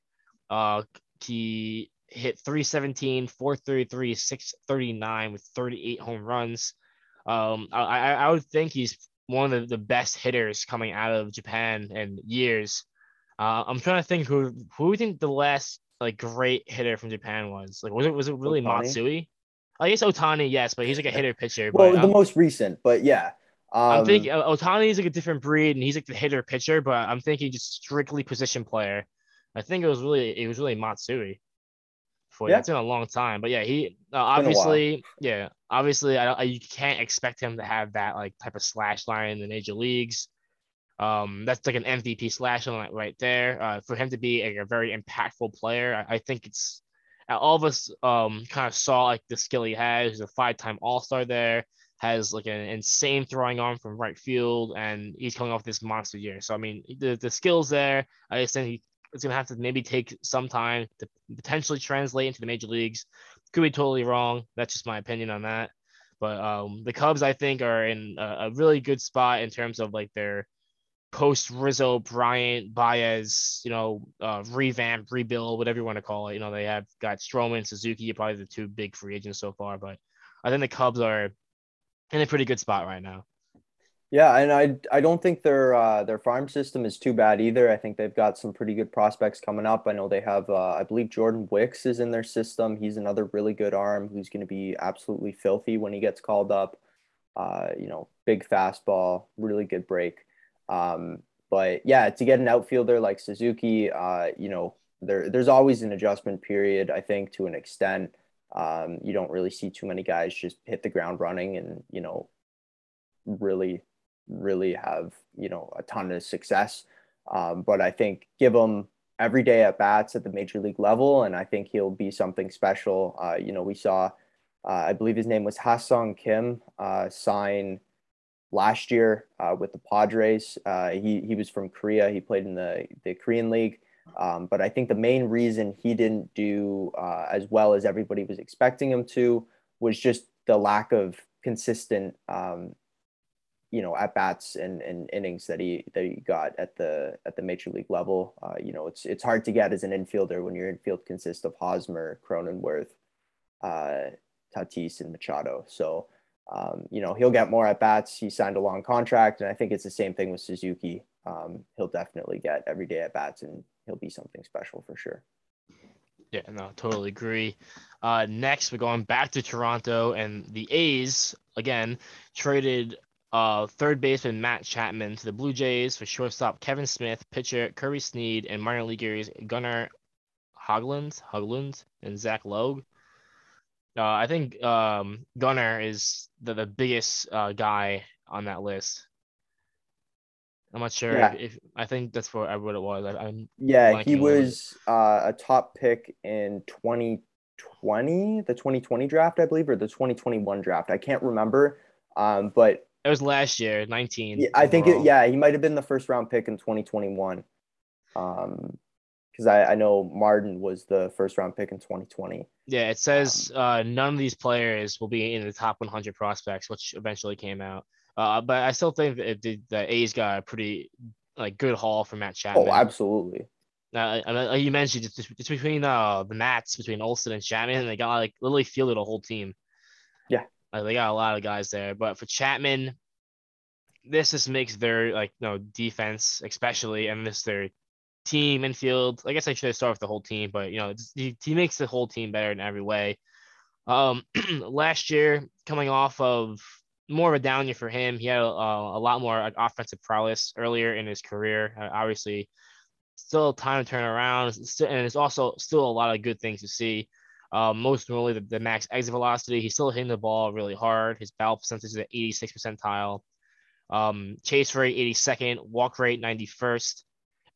uh, he hit 317, 433, 639 with 38 home runs. Um, I, I, would think he's one of the, best hitters coming out of Japan in years. Uh, I'm trying to think who who you think the last like great hitter from Japan was? Like was it was it really? Matsui? I guess Ohtani, yes, but he's like a hitter pitcher. Well, But the I'm, most recent, but yeah. Um, I'm thinking Ohtani is like a different breed, and he's like the hitter pitcher. But I'm thinking just strictly position player. I think it was really it was really Matsui. For Yeah. that's in a long time, but yeah, he uh, been obviously yeah obviously I, don't- I you can't expect him to have that like type of slash line in the major leagues. Um, that's like an MVP slash right there. Uh, for him to be a very impactful player, I, I think it's uh, all of us um kind of saw like the skill he has. He's a five-time All-Star there, has like an insane throwing arm from right field, and he's coming off this monster year. So I mean, the the skills there. I just think he it's gonna have to maybe take some time to potentially translate into the major leagues. Could be totally wrong. That's just my opinion on that. But um, the Cubs, I think, are in a, a really good spot in terms of like their post Rizzo, Bryant, Baez, you know, uh, revamp, rebuild, whatever you want to call it. You know, they have got Stroman, Suzuki, probably the two big free agents so far. But I think the Cubs are in a pretty good spot right now. Yeah, and I I don't think their uh, their farm system is too bad either. I think they've got some pretty good prospects coming up. I know they have uh, I believe Jordan Wicks is in their system. He's another really good arm who's going to be absolutely filthy when he gets called up. Uh, you know, big fastball, really good break. Um, but yeah, to get an outfielder like Suzuki, uh, you know, there there's always an adjustment period. I think to an extent. Um, you don't really see too many guys just hit the ground running and you know really really have you know a ton of success. Um, but I think give him every day at bats at the major league level, and I think he'll be something special. Uh, you know, we saw, uh, I believe his name was Ha-Sung Kim, uh, sign last year uh, with the Padres. Uh, he he was from Korea. He played in the the Korean league. Um, but I think the main reason he didn't do uh, as well as everybody was expecting him to was just the lack of consistent um, you know at bats and, and innings that he that he got at the at the major league level. Uh, you know, it's it's hard to get as an infielder when your infield consists of Hosmer, Cronenworth, uh, Tatis, and Machado. So um, you know he'll get more at bats. He signed a long contract, and I think it's the same thing with Suzuki. Um, he'll definitely get every day at bats, and he'll be something special for sure. Yeah, no, totally agree. Uh, next, we're going back to Toronto, and the A's again traded uh, third baseman Matt Chapman to the Blue Jays for shortstop Kevin Smith, pitcher Kirby Snead, and minor leaguers Gunnar Hoglund, Hoglund, and Zach Logue. Uh, I think um, Gunnar is the, the biggest uh, guy on that list. I'm not sure Yeah. if, if I think that's what, what it was. I, I'm Yeah, he a little bit. was uh, a top pick in 2020, the 2020 draft, I believe, or the 2021 draft. I can't remember. Um, but It was last year, 19. yeah, I think, it, yeah, he might have been the first round pick in 2021. Um, because I, I know Martin was the first round pick in 2020. Yeah, it says um, uh, none of these players will be in the top 100 prospects, which eventually came out. Uh, but I still think that the, the A's got a pretty like good haul for Matt Chapman. Oh, absolutely. Uh, I you mentioned it's, it's between uh, the Mats between Olson and Chapman, and they got like literally fielded a whole team. Yeah, like, they got a lot of guys there. But for Chapman, this just makes their like you know defense especially, and this their team infield. I guess I should start with the whole team, but you know he, he makes the whole team better in every way. Um, last year, coming off of more of a down year for him, he had a, a lot more offensive prowess earlier in his career. Uh, obviously, still time to turn around, and it's also still a lot of good things to see. Um, most notably, the, the, max exit velocity. He's still hitting the ball really hard. His barrel percentage is at 86 percentile. Um, chase rate 82nd, walk rate 91st,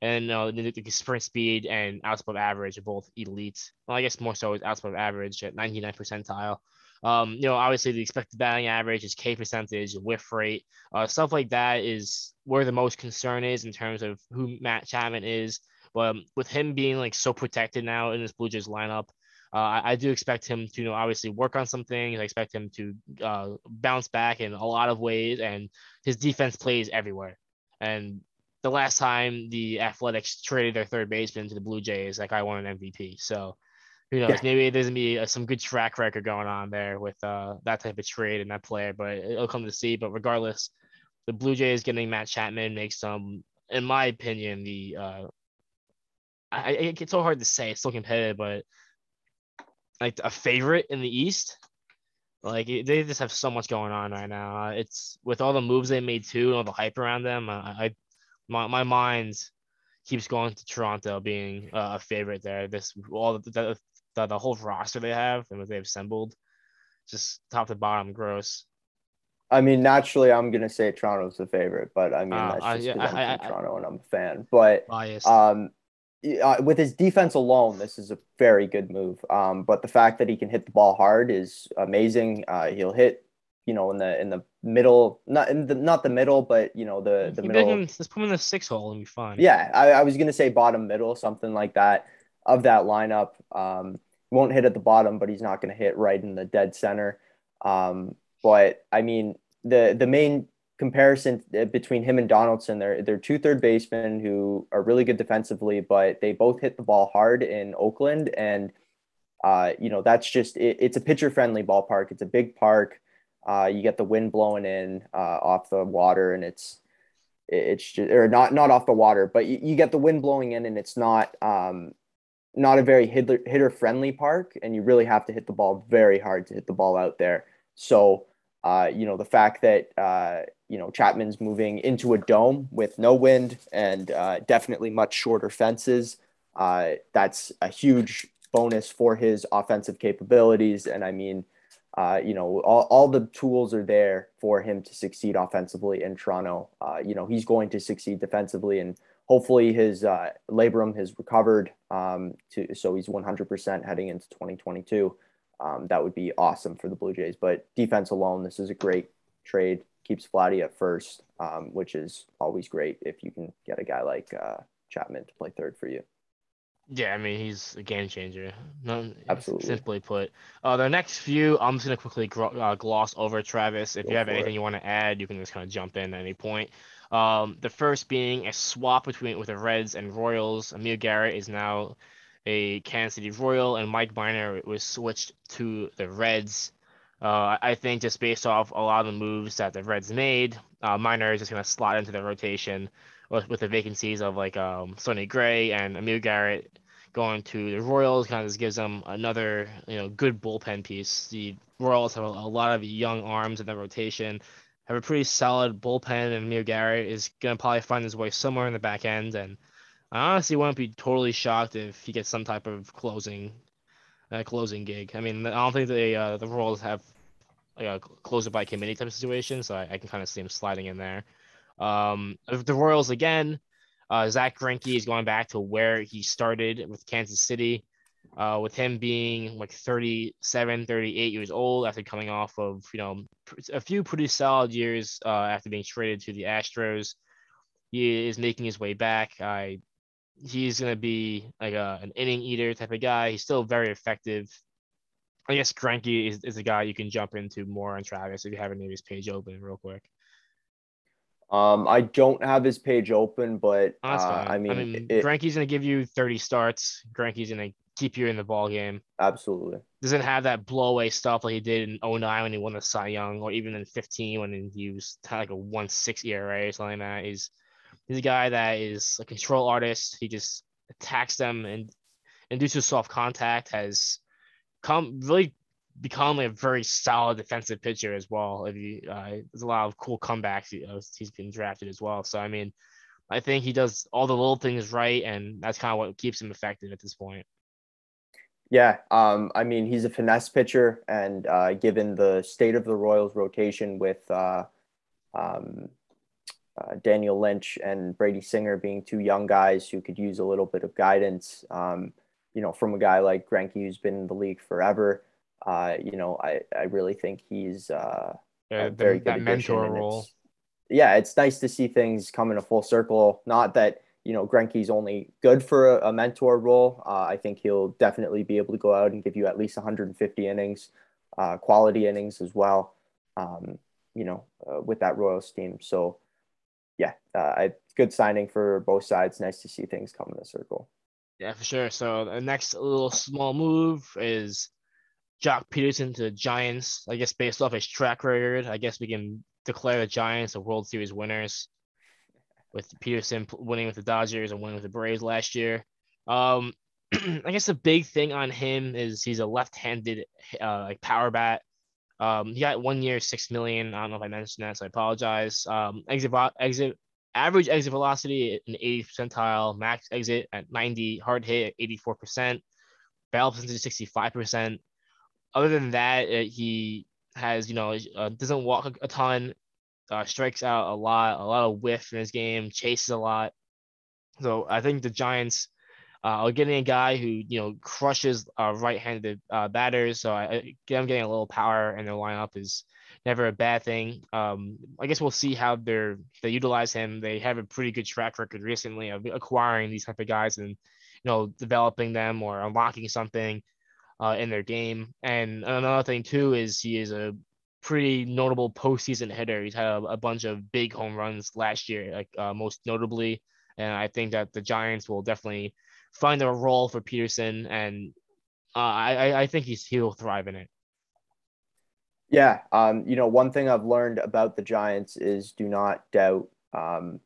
and the, the sprint speed and outspeed average are both elite. Well, I guess more so is outspeed average at 99 percentile. Um, you know, obviously the expected batting average is K percentage, whiff rate, uh, stuff like that is where the most concern is in terms of who Matt Chapman is. But um, with him being like so protected now in this Blue Jays lineup, uh, I, I, do expect him to, you know, obviously work on some things. I expect him to uh, bounce back in a lot of ways, and his defense plays everywhere. And the last time the Athletics traded their third baseman to the Blue Jays, that guy won an MVP. So who knows? Yeah. Maybe there's gonna be some good track record going on there with uh, that type of trade and that player, but it'll come to see. But regardless, the Blue Jays getting Matt Chapman makes them, in my opinion, the uh, I, it's so hard to say. It's so competitive, but like a favorite in the East. Like they just have so much going on right now. It's with all the moves they made too, and all the hype around them. I, I my my mind keeps going to Toronto being uh, a favorite there. This all the, the, the, the whole roster they have and what they've assembled, just top to bottom, gross. I mean, naturally, I'm gonna say Toronto's the favorite, but I mean uh, that's just because I'm from Toronto and I'm a fan. But biased. um, uh, with his defense alone, this is a very good move. Um, but the fact that he can hit the ball hard is amazing. Uh, he'll hit, you know, in the in the middle, not in the not the middle, but you know the the middle. Him, let's put him in the six hole and be fine. Yeah, I, I was gonna say bottom middle, something like that of that lineup. Um, won't hit at the bottom, but he's not going to hit right in the dead center. Um, but I mean, the the main comparison uh, between him and Donaldson, they're they're two third basemen who are really good defensively, but they both hit the ball hard in Oakland, and uh, you know that's just it, it's a pitcher friendly ballpark. It's a big park. Uh, you get the wind blowing in uh, off the water, and it's it's just or not not off the water, but you, you get the wind blowing in, and it's not um, not a very hitter, hitter friendly park, and you really have to hit the ball very hard to hit the ball out there. So, uh, you know, the fact that uh, you know Chapman's moving into a dome with no wind and uh, definitely much shorter fences, uh, that's a huge bonus for his offensive capabilities. And I mean, uh, you know, all, all the tools are there for him to succeed offensively in Toronto. Uh, you know, he's going to succeed defensively and hopefully his uh, labrum has recovered um, to so he's 100% heading into 2022. Um, that would be awesome for the Blue Jays. But defense alone, this is a great trade. Keeps Vladdy at first, um, which is always great if you can get a guy like uh, Chapman to play third for you. Yeah, I mean he's a game changer. No, Absolutely. Simply put, uh, the next few I'm just gonna quickly uh, gloss over Travis. If Go you have anything it. you want to add, you can just kind of jump in at any point. Um, the first being a swap between with the Reds and Royals. Amir Garrett is now a Kansas City Royal, and Mike Minor was switched to the Reds. Uh, I think just based off a lot of the moves that the Reds made, uh, Minor is just going to slot into the rotation with, with the vacancies of like um, Sonny Gray and Amir Garrett going to the Royals. Kind of just gives them another you know good bullpen piece. The Royals have a, a lot of young arms in the rotation have a pretty solid bullpen, and Amir Garrett is gonna probably find his way somewhere in the back end. And I honestly wouldn't be totally shocked if he gets some type of closing, uh, closing gig. I mean, I don't think the uh, the Royals have like a closer by committee type of situation, so I, I can kind of see him sliding in there. Um, the Royals again, uh, Zack Greinke is going back to where he started with Kansas City uh, with him being like 37, 38 years old after coming off of, you know, a few pretty solid years uh, after being traded to the Astros. He is making his way back. I he's going to be like a, an inning eater type of guy. He's still very effective. I guess Greinke is, is a guy you can jump into more on Travis if you have any of his page open real quick. Um, I don't have his page open, but oh, uh, I mean, I mean, it, Greinke's going to give you 30 starts. Greinke's going to keep you in the ball game. Absolutely. Doesn't have that blow away stuff like he did in 09 when he won the Cy Young, or even in 15 when he was like a 1 6 ERA or something like that. He's he's a guy that is a control artist. He just attacks them and induces soft contact, has come really become a very solid defensive pitcher as well. If you, uh, there's a lot of cool comebacks he, uh, he's been drafted as well. So I mean, I think he does all the little things right, and that's kind of what keeps him effective at this point. Yeah, um, I mean he's a finesse pitcher, and uh, given the state of the Royals rotation with uh, um, uh, Daniel Lynch and Brady Singer being two young guys who could use a little bit of guidance, um, you know, from a guy like Greinke who's been in the league forever. Uh, you know, I, I really think he's uh, yeah, very good that mentor role. It's, yeah, it's nice to see things come in a full circle. Not that you know Greinke's only good for a, a mentor role. Uh, I think he'll definitely be able to go out and give you at least 150 innings, uh, quality innings as well. Um, you know, uh, with that Royals team. So yeah, uh, good signing for both sides. Nice to see things come in a circle. Yeah, for sure. So the next little small move is Joc Pederson to the Giants. I guess based off his track record, I guess we can declare the Giants the World Series winners. With Pederson winning with the Dodgers and winning with the Braves last year. Um, I guess the big thing on him is he's a left-handed uh, like power bat. Um, he got one year, six million. I don't know if I mentioned that, so I apologize. Um, exit exit average exit velocity in 80 percentile, max exit at 90, hard hit at 84 percent, barrel percentage 65 percent. Other than that, it, he has you know uh, doesn't walk a, a ton, uh, strikes out a lot, a lot of whiff in his game, chases a lot. So I think the Giants uh, or getting a guy who you know crushes uh, right-handed uh, batters. So I, them getting a little power in their lineup is never a bad thing. Um, I guess we'll see how they're they utilize him. They have a pretty good track record recently of acquiring these type of guys and you know developing them or unlocking something uh, in their game. And another thing too is he is a pretty notable postseason hitter. He's had a, a bunch of big home runs last year, like uh, most notably. And I think that the Giants will definitely find a role for Pederson, and uh, I I think he's he'll thrive in it. Yeah, um, you know, one thing I've learned about the Giants is do not doubt um,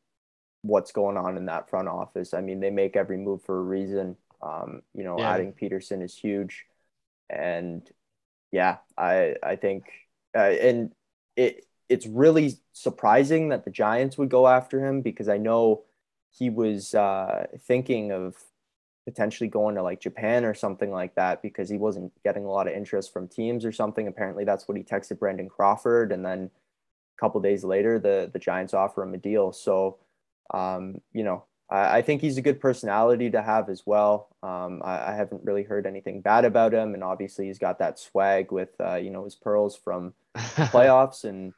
what's going on in that front office. I mean, they make every move for a reason. Um, you know, yeah. adding Pederson is huge, and yeah, I I think uh, and it it's really surprising that the Giants would go after him because I know he was uh, thinking of potentially going to like Japan or something like that because he wasn't getting a lot of interest from teams or something. Apparently, that's what he texted Brandon Crawford, and then a couple days later, the the Giants offer him a deal. So, um, you know, I, I, think he's a good personality to have as well. Um, I, I, haven't really heard anything bad about him, and obviously, he's got that swag with uh, you know his pearls from playoffs and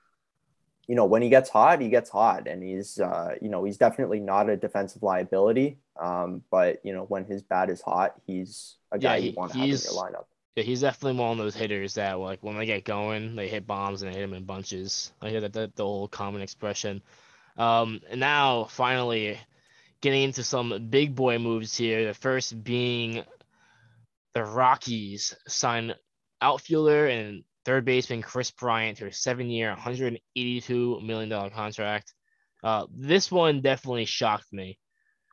you know, when he gets hot, he gets hot, and he's, uh, you know, he's definitely not a defensive liability. Um, but you know, when his bat is hot, he's a guy yeah, you want to have in your lineup. Yeah, he's definitely one of those hitters that, like, when they get going, they hit bombs and they hit them in bunches. I hear that, that the old common expression. Um, and now, finally, getting into some big boy moves here. The first being the Rockies sign outfielder and third baseman Kris Bryant to a seven-year, $182 million contract. Uh, this one definitely shocked me.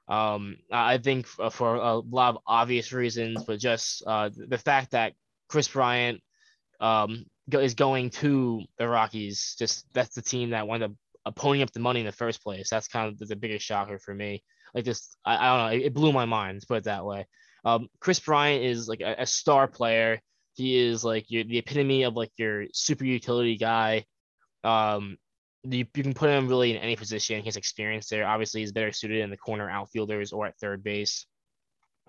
Um, I think for a lot of obvious reasons, but just uh, the fact that Kris Bryant um, is going to the Rockies, just that's the team that wound up uh, ponying up the money in the first place. That's kind of the, biggest shocker for me. Like just, I, I don't know, it, blew my mind. Let's put it that way. Um, Kris Bryant is like a, a star player. He is like your, the epitome of like your super utility guy. Um, you, you can put him really in any position. Has experience there. Obviously, he's better suited in the corner outfielders or at third base.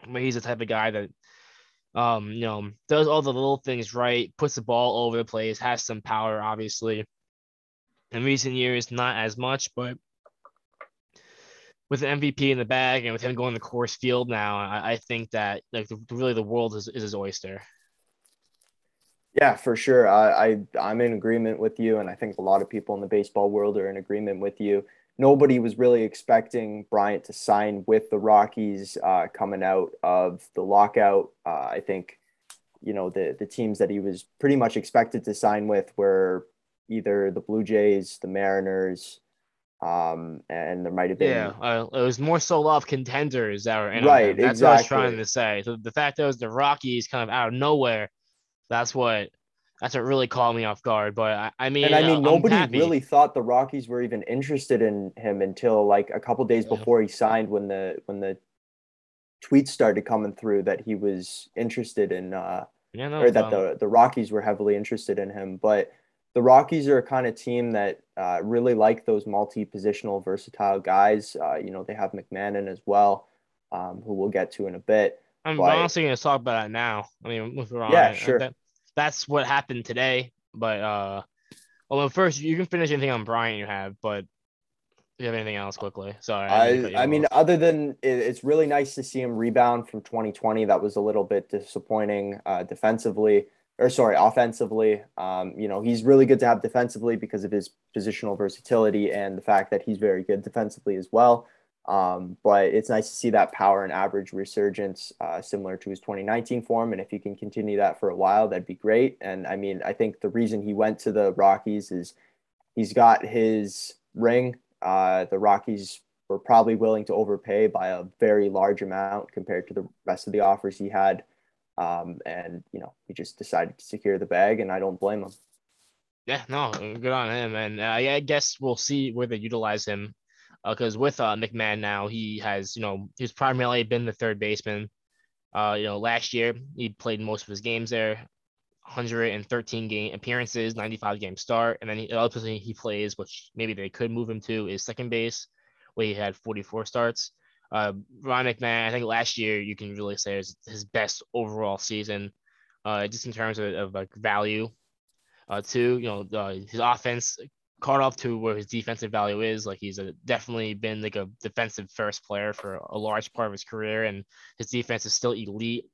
But he's the type of guy that, um, you know, does all the little things right, puts the ball all over the place, has some power, obviously. In recent years, not as much, but with the MVP in the bag and with him going to Coors Field now, I, I think that like the, really the world is, is his oyster. Yeah, for sure. I, I I'm in agreement with you, and I think a lot of people in the baseball world are in agreement with you. Nobody was really expecting Bryant to sign with the Rockies uh, coming out of the lockout. Uh, I think, you know, the the teams that he was pretty much expected to sign with were either the Blue Jays, the Mariners, um, and there might have been yeah, uh, it was more so love contenders that were in right. That's exactly. what I was trying to say. So the fact that it was the Rockies kind of out of nowhere, that's what that's what really caught me off guard. But I, I mean, and I mean, I'm nobody happy. really thought the Rockies were even interested in him until like a couple days Yeah. before he signed. When the when the tweets started coming through that he was interested in, uh, yeah, no, or that um, the the Rockies were heavily interested in him. But the Rockies are a kind of team that uh, really like those multi-positional, versatile guys. Uh, you know, they have McMahon as well, um, who we'll get to in a bit. I'm but- honestly going to talk about that now. I mean, if we're on Yeah, it, sure. That, that's what happened today. But uh, well, first you can finish anything on Bryant you have, but you have anything else quickly? Sorry. didn't mean to cut I, I mean, other than it, it's really nice to see him rebound from 2020. That was a little bit disappointing uh, defensively, or sorry, offensively. Um, you know, he's really good to have defensively because of his positional versatility and the fact that he's very good defensively as well. Um, but it's nice to see that power and average resurgence uh, similar to his 2019 form. And if he can continue that for a while, that'd be great. And I mean, I think the reason he went to the Rockies is he's got his ring. Uh, the Rockies were probably willing to overpay by a very large amount compared to the rest of the offers he had. Um, and, you know, he just decided to secure the bag, and I don't blame him. Yeah, no, good on him. And uh, yeah, I guess we'll see where they utilize him. Because with uh, McMahon now, he has, you know, he's primarily been the third baseman. Uh, you know, last year he played most of his games there, 113 game appearances, 95 game start, and then he, the he plays, which maybe they could move him to, is second base, where he had 44 starts. Uh, Ryan McMahon, I think last year you can really say is his best overall season, uh, just in terms of, of like value. Uh, too, you know, uh, his offense caught up to where his defensive value is. Like he's a, definitely been like a defensive first player for a large part of his career, and his defense is still elite.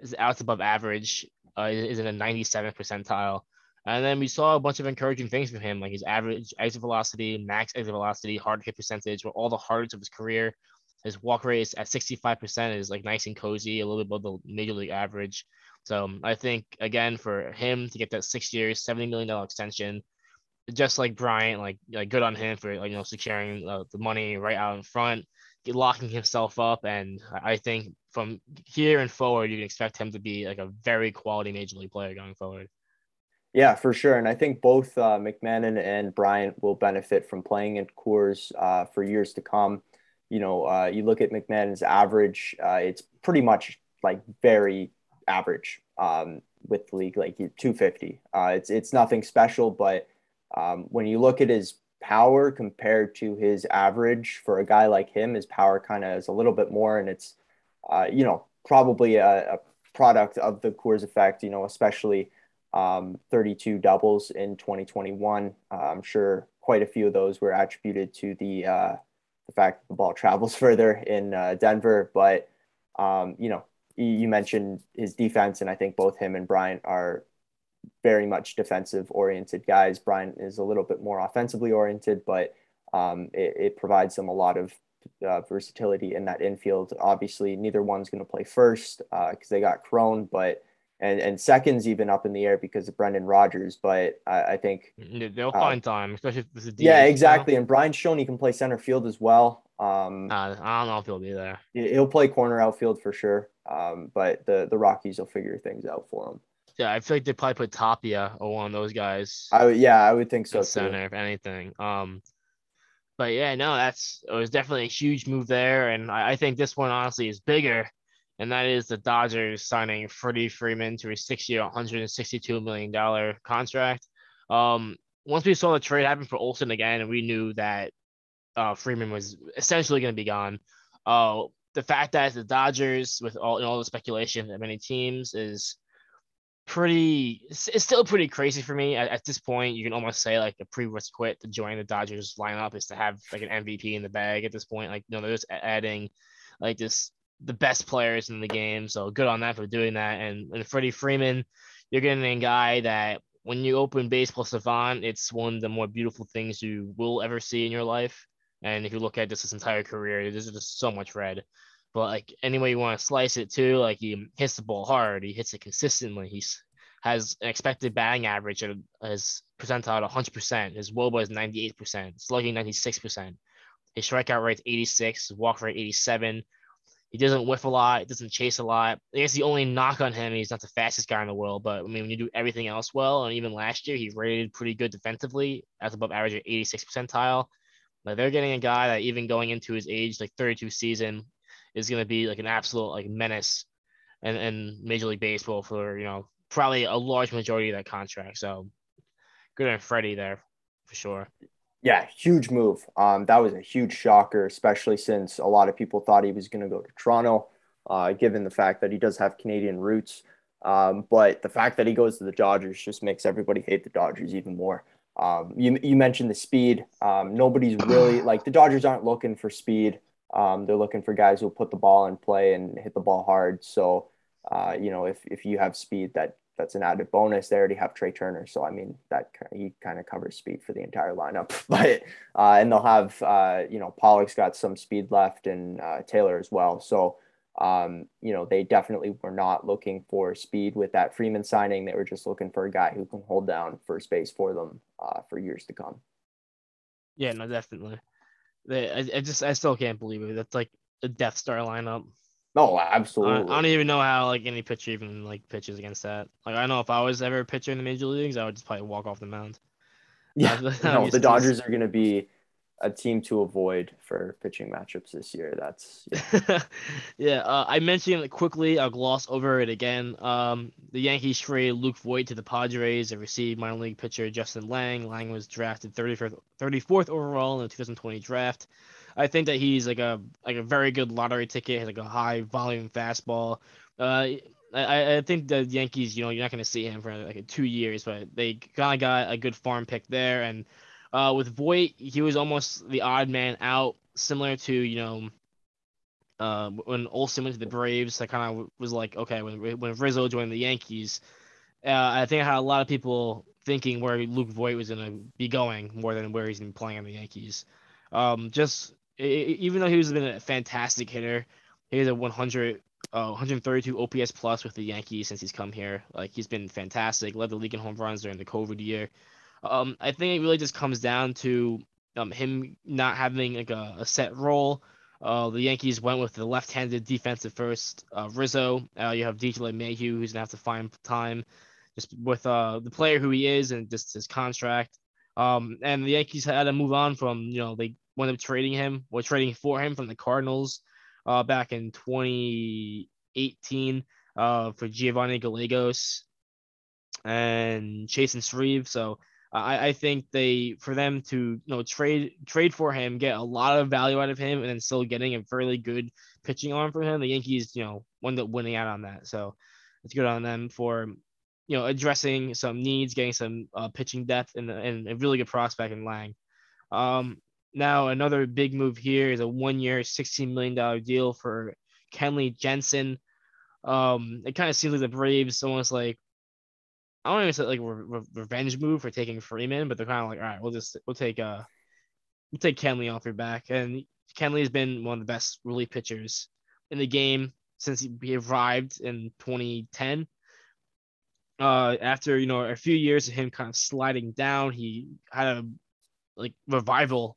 Is out above average. Uh, is in a 97th percentile. And then we saw a bunch of encouraging things from him, like his average exit velocity, max exit velocity, hard hit percentage, were all the hardest of his career. His walk rate is at 65% is like nice and cozy, a little bit above the major league average. So I think again for him to get that six years, seventy million dollar extension, just like Bryant, like like good on him for like, you know securing uh, the money right out in front, locking himself up, and I think from here and forward you can expect him to be like a very quality major league player going forward. Yeah, for sure. And I think both uh, McMahon and Bryant will benefit from playing at Coors uh, for years to come. You know, uh, you look at McMahon's average, uh, it's pretty much like very average um, with the league, like 250. Uh, it's, it's nothing special, but um, when you look at his power compared to his average for a guy like him, his power kind of is a little bit more, and it's, uh, you know, probably a, a product of the Coors effect, you know, especially um, 32 doubles in 2021. Uh, I'm sure quite a few of those were attributed to the uh, the fact that the ball travels further in uh, Denver. But um, you know, you, you mentioned his defense, and I think both him and Bryant are very much defensive oriented guys. Bryant is a little bit more offensively oriented, but um, it, it provides them a lot of uh, versatility in that infield. Obviously, neither one's going to play first because they got Cron, but and and seconds even up in the air because of Brendan Rodgers. But I, I think They'll Uh, find time, especially if this is yeah, exactly. And Bryant's shown he can play center field as well. Um, Uh, I don't know if he'll be there. he'll play corner outfield for sure. Um, but the the Rockies will figure things out for him. Yeah, I feel like they probably put Tapia of those guys. I would, yeah, I would think so in too. center, if anything. Um, but yeah, no, that's it was definitely a huge move there, and I, I think this one honestly is bigger, and that is the Dodgers signing Freddie Freeman to a six-year, 162 million dollar contract. Um, once we saw the trade happen for Olson again, we knew that uh, Freeman was essentially going to be gone. Uh, the fact that the Dodgers, with all know, all the speculation that many teams is pretty. It's, still pretty crazy for me at, at, this point. You can almost say like a prerequisite to join the Dodgers lineup is to have like an MVP in the bag at this point. Like you know, they're just adding like this the best players in the game. So good on that for doing that. And and Freddie Freeman, you're getting a guy that when you open Baseball Savant, it's one of the more beautiful things you will ever see in your life. And if you look at just his entire career, there's just so much red. But like any way you want to slice it too, like he hits the ball hard, he hits it consistently. He's has an expected batting average at his percentile 100%. His WOBA is 98%, slugging 96%. His strikeout rate 86, his walk rate 87. He doesn't whiff a lot, doesn't chase a lot. I guess the only knock on him, he's not the fastest guy in the world, but I mean, when you do everything else well, and even last year, he rated pretty good defensively, as above average at 86 percentile. Like they're getting a guy that even going into his age, like 32 season, is going to be like an absolute like menace and, and Major League Baseball for, you know, probably a large majority of that contract. So good on Freddie there for sure. Yeah, huge move. Um, that was a huge shocker, especially since a lot of people thought he was going to go to Toronto, uh, given the fact that he does have Canadian roots. Um, but the fact that he goes to the Dodgers just makes everybody hate the Dodgers even more. Um, you, you mentioned the speed. Um, nobody's really like the Dodgers aren't looking for speed. Um, they're looking for guys who put the ball in play and hit the ball hard. So, uh, you know, if, if you have speed, that that's an added bonus. They already have Trea Turner, so I mean that he kind of covers speed for the entire lineup. But uh, and they'll have uh, you know Pollock's got some speed left and uh, Taylor as well. So um, you know they definitely were not looking for speed with that Freeman signing. They were just looking for a guy who can hold down first base for them uh, for years to come. Yeah, no, definitely. They, I, I just I still can't believe it. That's like a Death Star lineup. No, absolutely. I, I, don't even know how like any pitcher even like pitches against that. Like I know if I was ever a pitcher in the major leagues, I would just probably walk off the mound. Yeah, no, the Dodgers are going to be a team to avoid for pitching matchups this year. That's yeah. yeah uh, I mentioned it quickly. I'll gloss over it again. Um, the Yankees trade Luke Voit to the Padres and received minor league pitcher Justin Lang. Lang was drafted 34th, 34th overall in the 2020 draft. I think that he's like a like a very good lottery ticket. Has like a high volume fastball. Uh, I, I think the Yankees, you know, you're not going to see him for like two years, but they kind of got a good farm pick there. And uh, with Voit, he was almost the odd man out, similar to you know uh, when Olson went to the Braves. I kind of was like, okay, when when Rizzo joined the Yankees, uh, I think I had a lot of people thinking where Luke Voit was going to be going more than where he's been playing in the Yankees. Um, just even though he's been a fantastic hitter, he has a 100, uh, 132 OPS plus with the Yankees since he's come here. Like he's been fantastic, led the league in home runs during the COVID year. Um, I think it really just comes down to um, him not having like a, a set role. Uh, the Yankees went with the left-handed defensive first uh, Rizzo. Uh, you have DJ LeMahieu, who's gonna have to find time, just with uh, the player who he is and just his contract. Um, and the Yankees had to move on from you know they wound up trading him or trading for him from the Cardinals uh, back in 2018 uh, for Giovanni Gallegos and Chasen Shreve. So I, I think they for them to you know trade trade for him, get a lot of value out of him, and then still getting a fairly good pitching arm for him. The Yankees, you know, wound up winning out on that. So it's good on them for you know addressing some needs, getting some uh, pitching depth, and, and a really good prospect in Lang. Um, now, another big move here is a one year, $16 million deal for Kenley Jansen. Um, it kind of seems like the Braves almost like, I don't even say like re- revenge move for taking Freeman, but they're kind of like, all right, we'll just, we'll take, uh, we'll take Kenley off your back. And Kenley has been one of the best relief pitchers in the game since he arrived in 2010. Uh, after, you know, a few years of him kind of sliding down, he had a like revival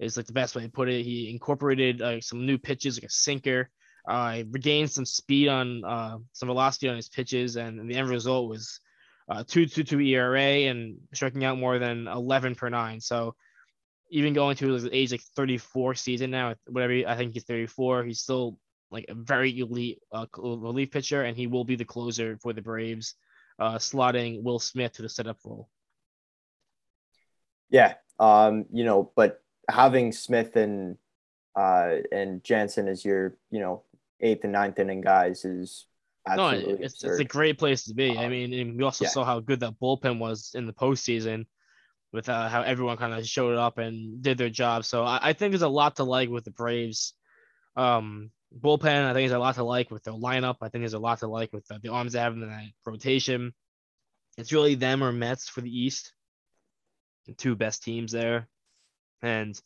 is like the best way to put it. He incorporated uh, some new pitches, like a sinker. Uh, regained some speed on uh, some velocity on his pitches, and the end result was uh, 2.22 ERA and striking out more than 11 per nine. So even going to his age like 34 season now, whatever I think he's 34, he's still like a very elite uh, relief pitcher, and he will be the closer for the Braves, uh, slotting Will Smith to the setup role. Yeah, um, you know, but having Smith and uh, and Jansen as your you know eighth and ninth inning guys is absolutely no, it's, it's a great place to be. I Um, mean, we also yeah. saw how good that bullpen was in the postseason with uh, how everyone kind of showed up and did their job. So I, I think there's a lot to like with the Braves. Um, bullpen, I think there's a lot to like with their lineup. I think there's a lot to like with the, the arms they have in that rotation. It's really them or Mets for the East, the two best teams there. And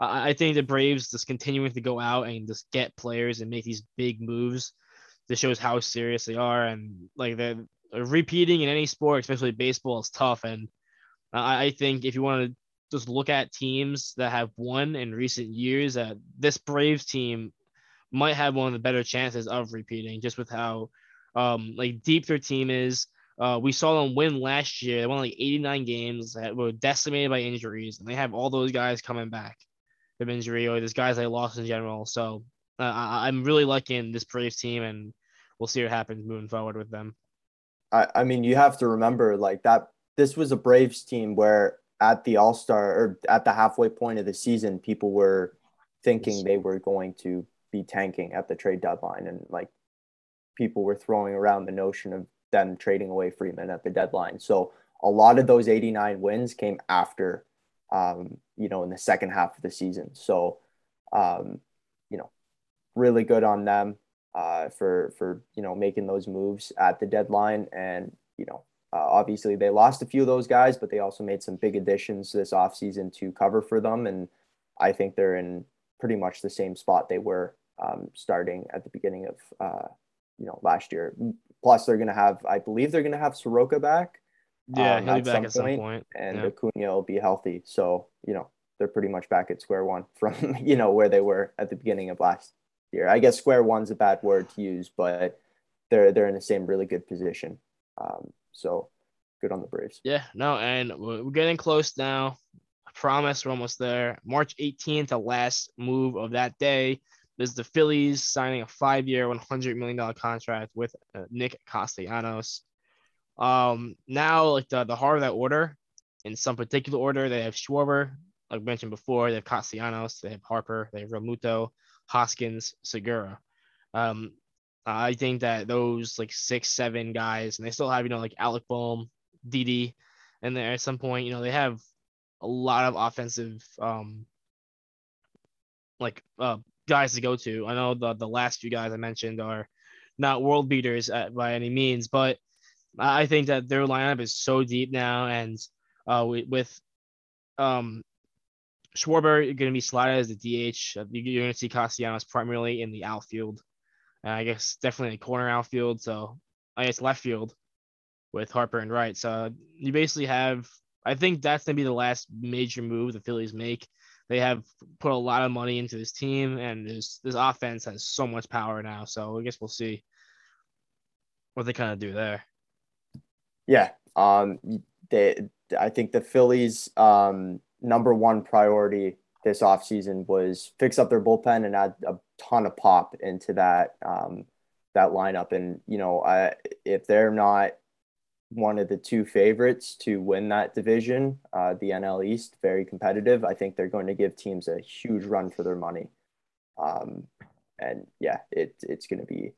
I, I think the Braves just continuing to go out and just get players and make these big moves. This shows how serious they are, and like they're repeating in any sport, especially baseball, is tough. And I, I think if you want to just look at teams that have won in recent years, that this Braves team might have one of the better chances of repeating, just with how um, like deep their team is. Uh, we saw them win last year. They won like 89 games that were decimated by injuries, and they have all those guys coming back from injury, or these guys they lost in general. So uh, I, I'm really liking this Braves team, and we'll see what happens moving forward with them. I, I mean, you have to remember like that. This was a Braves team where at the All Star or at the halfway point of the season, people were thinking they were going to be tanking at the trade deadline, and like people were throwing around the notion of them trading away Freeman at the deadline. So a lot of those 89 wins came after, um, you know, in the second half of the season. So, um, you know, really good on them uh, for for you know making those moves at the deadline, and you know, uh, obviously they lost a few of those guys, but they also made some big additions this offseason to cover for them, and I think they're in pretty much the same spot they were um, starting at the beginning of uh, you know last year. Plus, they're going to have, I believe, they're going to have Soroka back. Yeah, um, he'll be back some at some point, point. and Yeah. Acuna will be healthy. So you know they're pretty much back at square one from you know where they were at the beginning of last year. I guess square one's a bad word to use, but they're they're in the same really good position. Um, so good on the Braves. Yeah, no, and we're getting close now. I promise we're almost there. March 18th, the last move of that day is the Phillies signing a five-year, $100 million contract with uh, Nick Castellanos. Um, now, like the, the heart of that order, in some particular order, they have Schwarber, like mentioned before, they have Castellanos, they have Harper, they have Realmuto, Hoskins, Segura. Um, I think that those like six, seven guys, and they still have, you know, like Alec Bohm, Didi and there at some point. You know, they have a lot of offensive um like uh guys to go to. I know the the last few guys I mentioned are not world beaters at, by any means, but I I think that their lineup is so deep now, and uh with, with um Schwarber going to be slotted as the DH. You- You're going to see Castellanos primarily in the outfield. Uh, I guess definitely in the corner outfield. So I guess left field with Harper and Wright. So you basically have, I think that's going to be the last major move the Phillies make. They have put a lot of money into this team, and this this offense has so much power now. So I guess we'll see what they kind of do there. Yeah. Um, they, I think the Phillies' um, number one priority this offseason was fix up their bullpen and add a ton of pop into that um, that lineup. And you know, I, if they're not one of the two favorites to win that division, uh, the NL East, very competitive. I think they're going to give teams a huge run for their money. Um, and yeah, it, it's going to be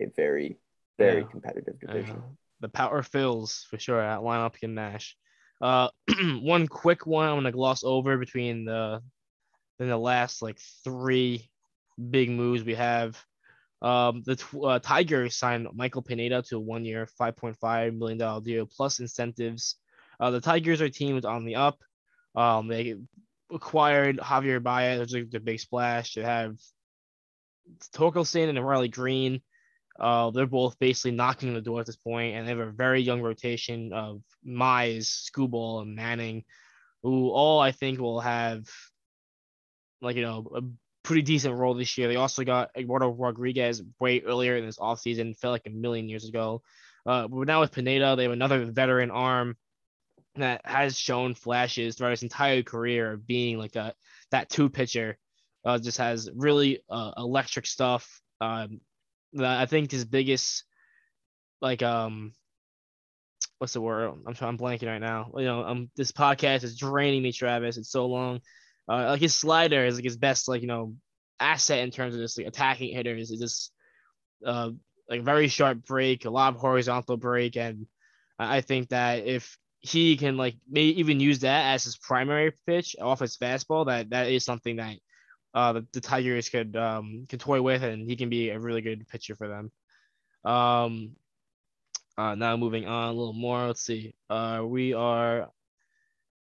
a very, very Yeah. competitive Uh, division. the power fills for sure at lineup can Nash. Uh, one quick one I'm gonna gloss over between the in the last like three big moves we have. Um, the uh, Tigers signed Michael Pineda to a one-year, $5.5 million deal plus incentives. Uh, the Tigers are a team that's on the up. Um, they acquired Javier Baez, which is like the big splash. They have Torkelson and Riley Green. Uh, they're both basically knocking on the door at this point, and they have a very young rotation of Mize, Skubal, and Manning, who all I think will have like you know a pretty decent role this year. They also got Eduardo Rodriguez way earlier in this offseason, felt like a million years ago. Uh, but now with Pineda, they have another veteran arm that has shown flashes throughout his entire career of being like a that two pitcher. Uh, just has really uh, electric stuff. Um, I think his biggest like um what's the word? I'm trying I'm blanking right now. You know, um this podcast is draining me, Travis. It's so long. Uh, like his slider is like his best like you know asset in terms of just like attacking hitters. Is just uh like very sharp break, a lot of horizontal break, and I think that if he can like maybe even use that as his primary pitch off his fastball, that that is something that uh the, the Tigers could um can toy with, and he can be a really good pitcher for them. Um, uh, now moving on a little more. Let's see. Uh, we are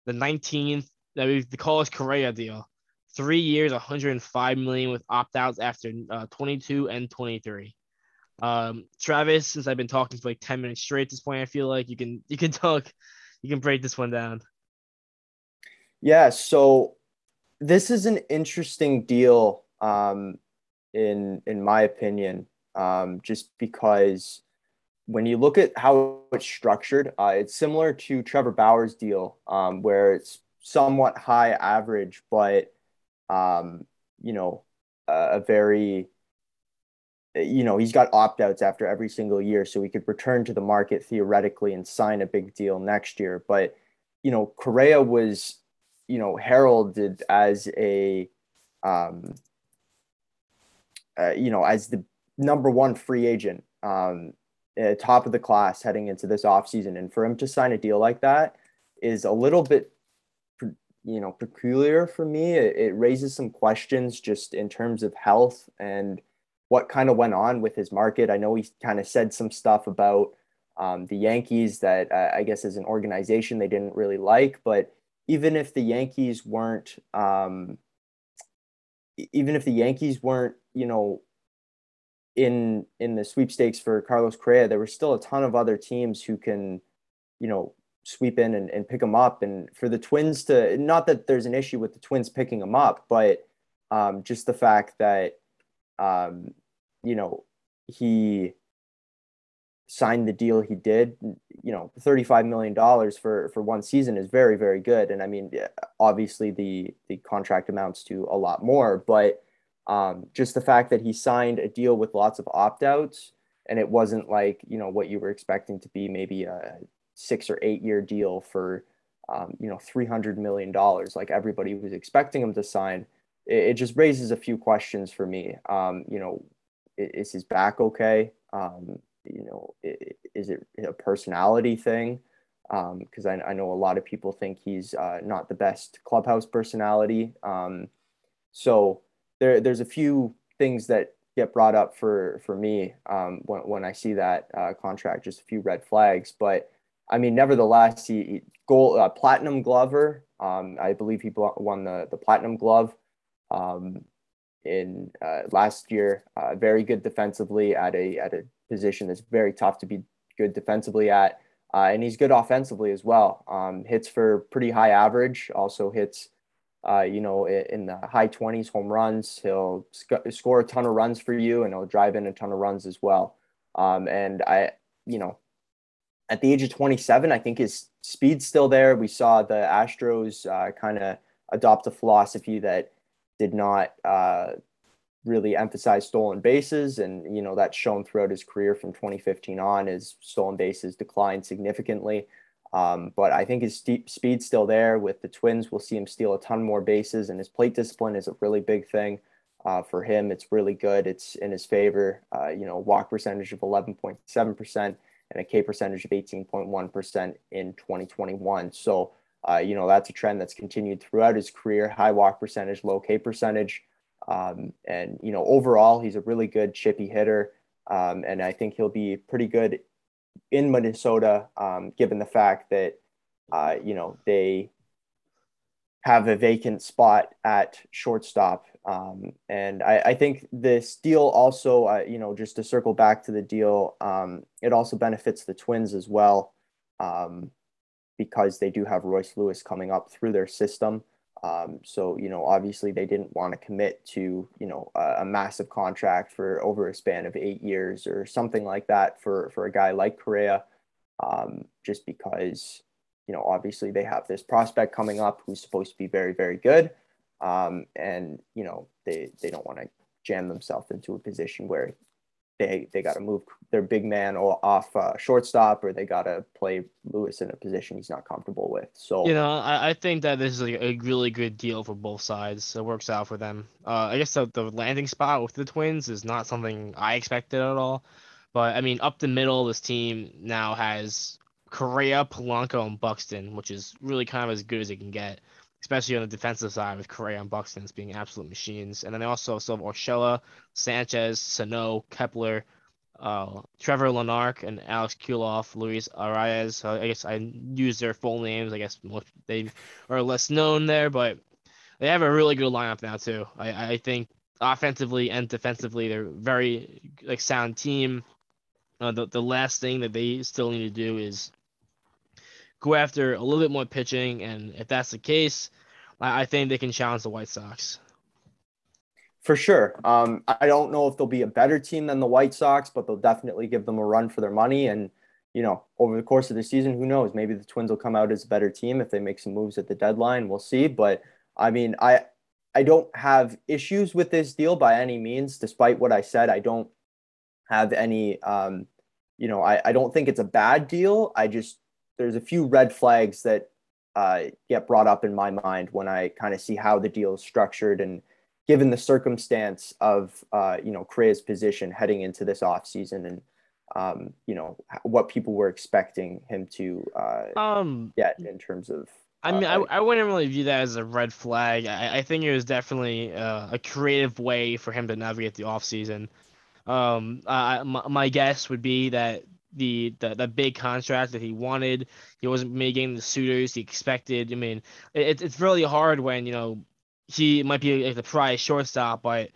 the 19th. That we the Carlos Correa deal. Three years, 105 million with opt outs after uh, 22 and 23. Um, Travis, since I've been talking for like 10 minutes straight at this point, I feel like you can you can talk, you can break this one down. Yeah. So this is an interesting deal, um, in in my opinion, um, just because when you look at how it's structured, uh, it's similar to Trevor Bauer's deal, um, where it's somewhat high average, but um, you know, uh, a very you know, he's got opt outs after every single year, so he could return to the market theoretically and sign a big deal next year. But, you know, Correa was, you know, heralded as a, um, uh, you know, as the number one free agent, um, uh, top of the class heading into this offseason. And for him to sign a deal like that is a little bit, you know, peculiar for me. It, it raises some questions just in terms of health and, what kind of went on with his market. I know he kind of said some stuff about um, the Yankees that uh, I guess as an organization they didn't really like. But even if the Yankees weren't, um, even if the Yankees weren't, you know, in in the sweepstakes for Carlos Correa, there were still a ton of other teams who can, you know, sweep in and, and pick him up. And for the Twins to, not that there's an issue with the Twins picking him up, but um, just the fact that um, you know, he signed the deal he did. You know, thirty-five million dollars for for one season is very very good. And I mean, obviously the the contract amounts to a lot more, but um, just the fact that he signed a deal with lots of opt-outs and it wasn't like you know what you were expecting to be maybe a six or eight year deal for um, you know 300 million dollars like everybody was expecting him to sign it, it just raises a few questions for me. Um, you know, is, is his back okay? Um, you know, is it a personality thing? Because um, I, I, know a lot of people think he's uh, not the best clubhouse personality. Um, so there, there's a few things that get brought up for for me um, when when I see that uh, contract. Just a few red flags, but I mean, nevertheless, he, he goal uh, platinum glover. Um, I believe he won the the platinum glove um, in uh, last year. Uh, very good defensively at a at a position that's very tough to be good defensively at, uh, and he's good offensively as well. Um, hits for pretty high average. Also hits. Uh, you know, in the high 20s home runs. He'll sc- score a ton of runs for you and he'll drive in a ton of runs as well. Um, and I, you know, at the age of 27, I think his speed's still there. We saw the Astros uh, kind of adopt a philosophy that did not uh, really emphasize stolen bases. And, you know, that's shown throughout his career from 2015 on as stolen bases declined significantly. Um, but I think his speed's still there. With the Twins, we'll see him steal a ton more bases, and his plate discipline is a really big thing uh, for him. It's really good. It's in his favor. Uh, you know, walk percentage of 11.7% and a K percentage of 18.1% in 2021. So uh, you know, that's a trend that's continued throughout his career. High walk percentage, low K percentage. Um, and, you know, overall, he's a really good chippy hitter. Um, and I think he'll be pretty good in Minnesota, um, given the fact that, uh, you know, they have a vacant spot at shortstop. Um, and I, I, think this deal also, uh, you know, just to circle back to the deal, um, it also benefits the Twins as well. Um, because they do have Royce Lewis coming up through their system. Um, so, you know, obviously they didn't want to commit to, you know, a, a, massive contract for over a span of eight years or something like that for, for a guy like Correa, um, just because, you know, obviously they have this prospect coming up who's supposed to be very, very good. Um, and, you know, they, they don't want to jam themselves into a position where they they got to move their big man or off uh, shortstop or they got to play Lewis in a position he's not comfortable with. So you know, I, I think that this is like a really good deal for both sides. It works out for them. Uh, I guess the, the landing spot with the Twins is not something I expected at all. But I mean, up the middle, this team now has Correa, Polanco, and Buxton, which is really kind of as good as it can get, especially on the defensive side with Correa and Buxton being absolute machines. And then they also still have Urshela, Sanchez, Sano, Kepler, uh, Trevor Larnach, and Alex Kirilloff, Luis Arraez. So I guess I use their full names. I guess they are less known there, but they have a really good lineup now too. I, I think offensively and defensively, they're very like sound team. Uh, the the last thing that they still need to do is go after a little bit more pitching, and if that's the case, I, I think they can challenge the White Sox. For sure. Um, I don't know if they'll be a better team than the White Sox, but they'll definitely give them a run for their money. And you know, over the course of the season, who knows? Maybe the Twins will come out as a better team if they make some moves at the deadline. We'll see. But I mean, I I don't have issues with this deal by any means. Despite what I said, I don't have any. Um, you know, I, I don't think it's a bad deal. I just there's a few red flags that uh, get brought up in my mind when I kind of see how the deal is structured and given the circumstance of uh, you know Correa's position heading into this off season and um, you know what people were expecting him to uh, um, get in terms of I mean, uh, I, I wouldn't really view that as a red flag. I, I think it was definitely uh, a creative way for him to navigate the offseason. Um, uh, my, my guess would be that the, the the big contract that he wanted, he wasn't making the suitors he expected. I mean, it, it's really hard when you know he might be like the prize shortstop, but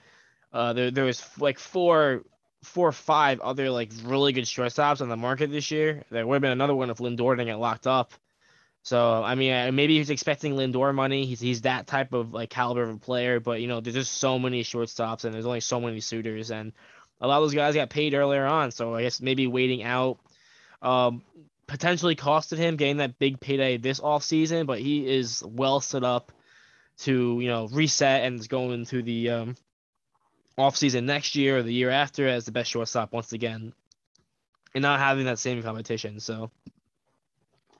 uh, there there was like four four or five other like really good shortstops on the market this year. There would have been another one if Lindor didn't get locked up. So I mean, maybe he's expecting Lindor money. He's he's that type of like caliber of a player, but you know, there's just so many shortstops and there's only so many suitors, and a lot of those guys got paid earlier on. So I guess maybe waiting out um, potentially costed him getting that big payday this off season, but he is well set up to you know reset and is going into the um, off season next year or the year after as the best shortstop once again, and not having that same competition. So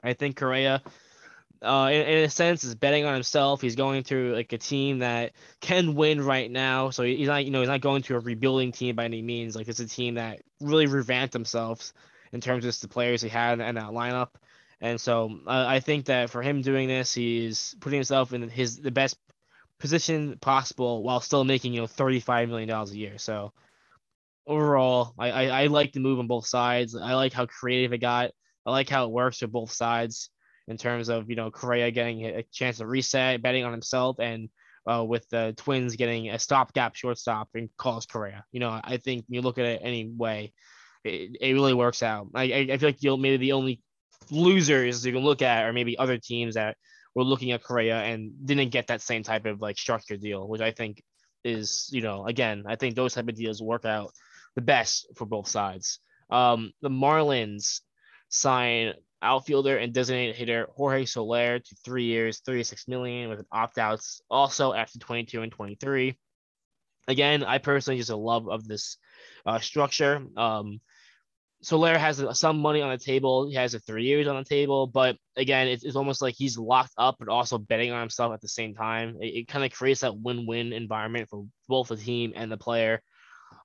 I think Correa, uh, in, in, a sense, is betting on himself. He's going to like a team that can win right now. So he's not, you know, he's not going to a rebuilding team by any means. Like it's a team that really revamped themselves in terms of the players he had and that lineup. And so uh, I think that for him doing this, he's putting himself in his the best position possible while still making you know thirty five million dollars a year. So overall, I, I, I like the move on both sides. I like how creative it got. I like how it works for both sides in terms of you know Correa getting a chance to reset, betting on himself, and uh, with the Twins getting a stopgap shortstop and Carlos Correa. You know, I think you look at it anyway, it, it really works out. I, I feel like you'll maybe the only losers you can look at are maybe other teams that were looking at Correa and didn't get that same type of like structure deal, which I think is you know again I think those type of deals work out the best for both sides. Um, the Marlins sign outfielder and designated hitter Jorge Soler to three years, 36 million with an opt-outs also after 22 and 23. Again, I personally just a love of this uh, structure. Um, Soler has some money on the table. He has a three years on the table, but again, it's, it's almost like he's locked up, but also betting on himself at the same time. It, it kind of creates that win-win environment for both the team and the player.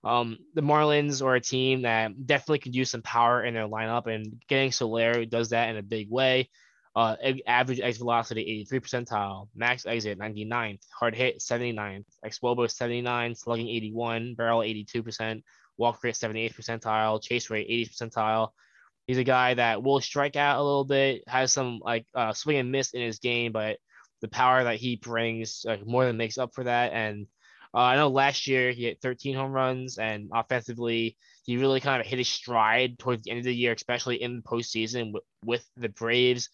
Um, the Marlins are a team that definitely could use some power in their lineup, and getting Soler does that in a big way. Uh, average exit velocity 83 percentile, max exit 99th, hard hit 79th, xwOBA 79, slugging 81, barrel 82 percent, walk rate 78 percentile, chase rate 80 percentile. He's a guy that will strike out a little bit, has some like uh, swing and miss in his game, but the power that he brings like, more than makes up for that. And uh, I know last year he had 13 home runs, and offensively, he really kind of hit his stride towards the end of the year, especially in the postseason with, with the Braves.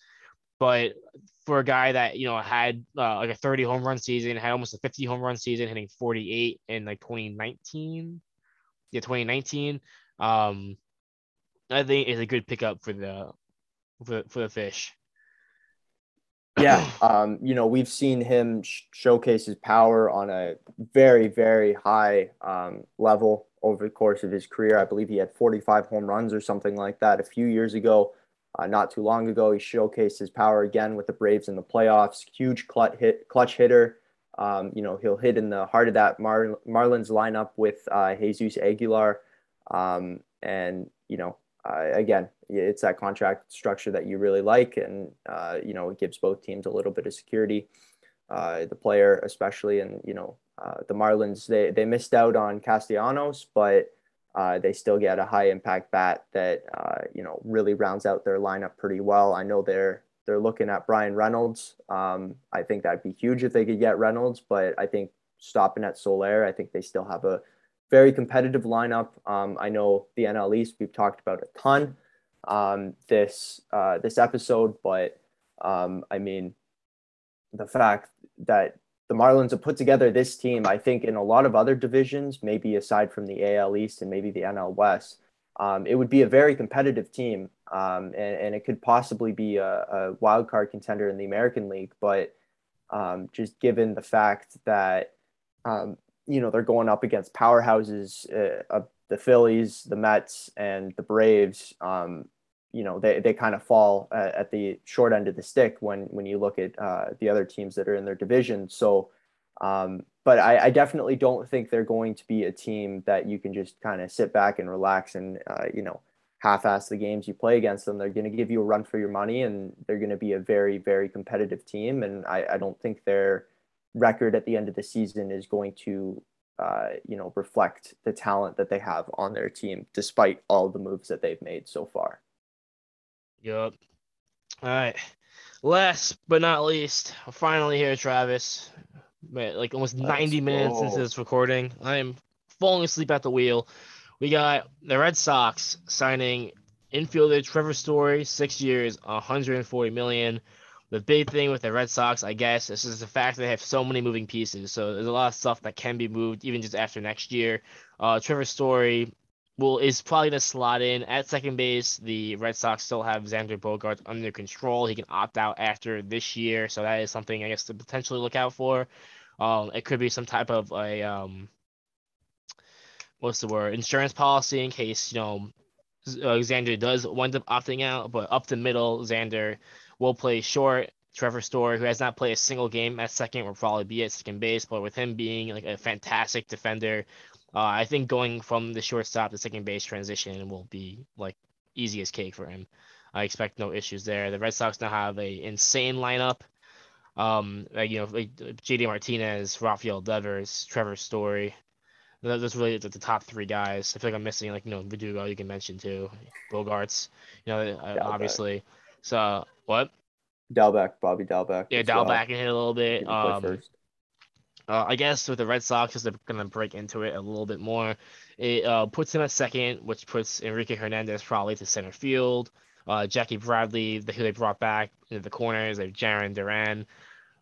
But for a guy that you know had uh, like a 30 home run season, had almost a 50 home run season, hitting 48 in like 2019, yeah, 2019, um, I think is a good pickup for the for, for the fish yeah, um, you know, we've seen him sh- showcase his power on a very, very high um, level over the course of his career. I believe he had 45 home runs or something like that a few years ago. Uh, not too long ago, he showcased his power again with the Braves in the playoffs. Huge clutch hit, clutch hitter. Um, you know, he'll hit in the heart of that Mar- Marlins lineup with uh, Jesus Aguilar. Um, and you know, uh, again, it's that contract structure that you really like, and uh, you know, it gives both teams a little bit of security. Uh, the player, especially, and you know, uh, the Marlins they they missed out on Castellanos, but uh, they still get a high impact bat that uh, you know really rounds out their lineup pretty well. I know they're they're looking at Bryan Reynolds. Um, I think that'd be huge if they could get Reynolds, but I think stopping at Soler, I think they still have a very competitive lineup. Um, I know the NL East we've talked about a ton um, this uh, this episode, but um, I mean the fact that the Marlins have put together this team, I think in a lot of other divisions, maybe aside from the AL East and maybe the NL West, um, it would be a very competitive team, um, and, and, it could possibly be a, a, wild card contender in the American League. But um, just given the fact that um, you know they're going up against powerhouses, uh, the Phillies, the Mets, and the Braves, um, you know they, they kind of fall at, at, the short end of the stick when when you look at uh, the other teams that are in their division. So, um, but I, I, definitely don't think they're going to be a team that you can just kind of sit back and relax and uh, you know half-ass the games you play against them. They're going to give you a run for your money, and they're going to be a very very competitive team. And I, I don't think their record at the end of the season is going to uh, you know reflect the talent that they have on their team, despite all the moves that they've made so far. Yup. All right. Last but not least, finally here, Travis. Like almost Let's 90 minutes go. into this recording, I am falling asleep at the wheel. We got the Red Sox signing infielder Trevor Story, six years, 140 million. The big thing with the Red Sox, I guess, is just the fact that they have so many moving pieces. So there's a lot of stuff that can be moved even just after next year. Uh, Trevor Story will is probably to slot in at second base. The Red Sox still have Xander Bogaerts under control. He can opt out after this year, so that is something I guess to potentially look out for. Um, it could be some type of a um, what's the word insurance policy in case you know uh, Xander does wind up opting out, but up the middle, Xander will play short. Trevor Story, who has not played a single game at second, will probably be at second base. But with him being like a fantastic defender, uh, I think going from the shortstop to second base transition will be like easy as cake for him. I expect no issues there. The Red Sox now have a insane lineup. Um, you know, like JD Martinez, Rafael Devers, Trevor Story. That's really the, top three guys. I feel like I'm missing like you know Verdugo. You can mention too, Bogaerts, You know, obviously. So what? Dalbec, Bobby Dalbec. Yeah, Dalbec well. hit a little bit. Um, first. Uh, I guess with the Red Sox, because they're going to break into it a little bit more, it uh, puts him at second, which puts Enrique Hernandez probably to center field. Uh, Jackie Bradley, the, who they brought back into the corners, like Jarren Duran,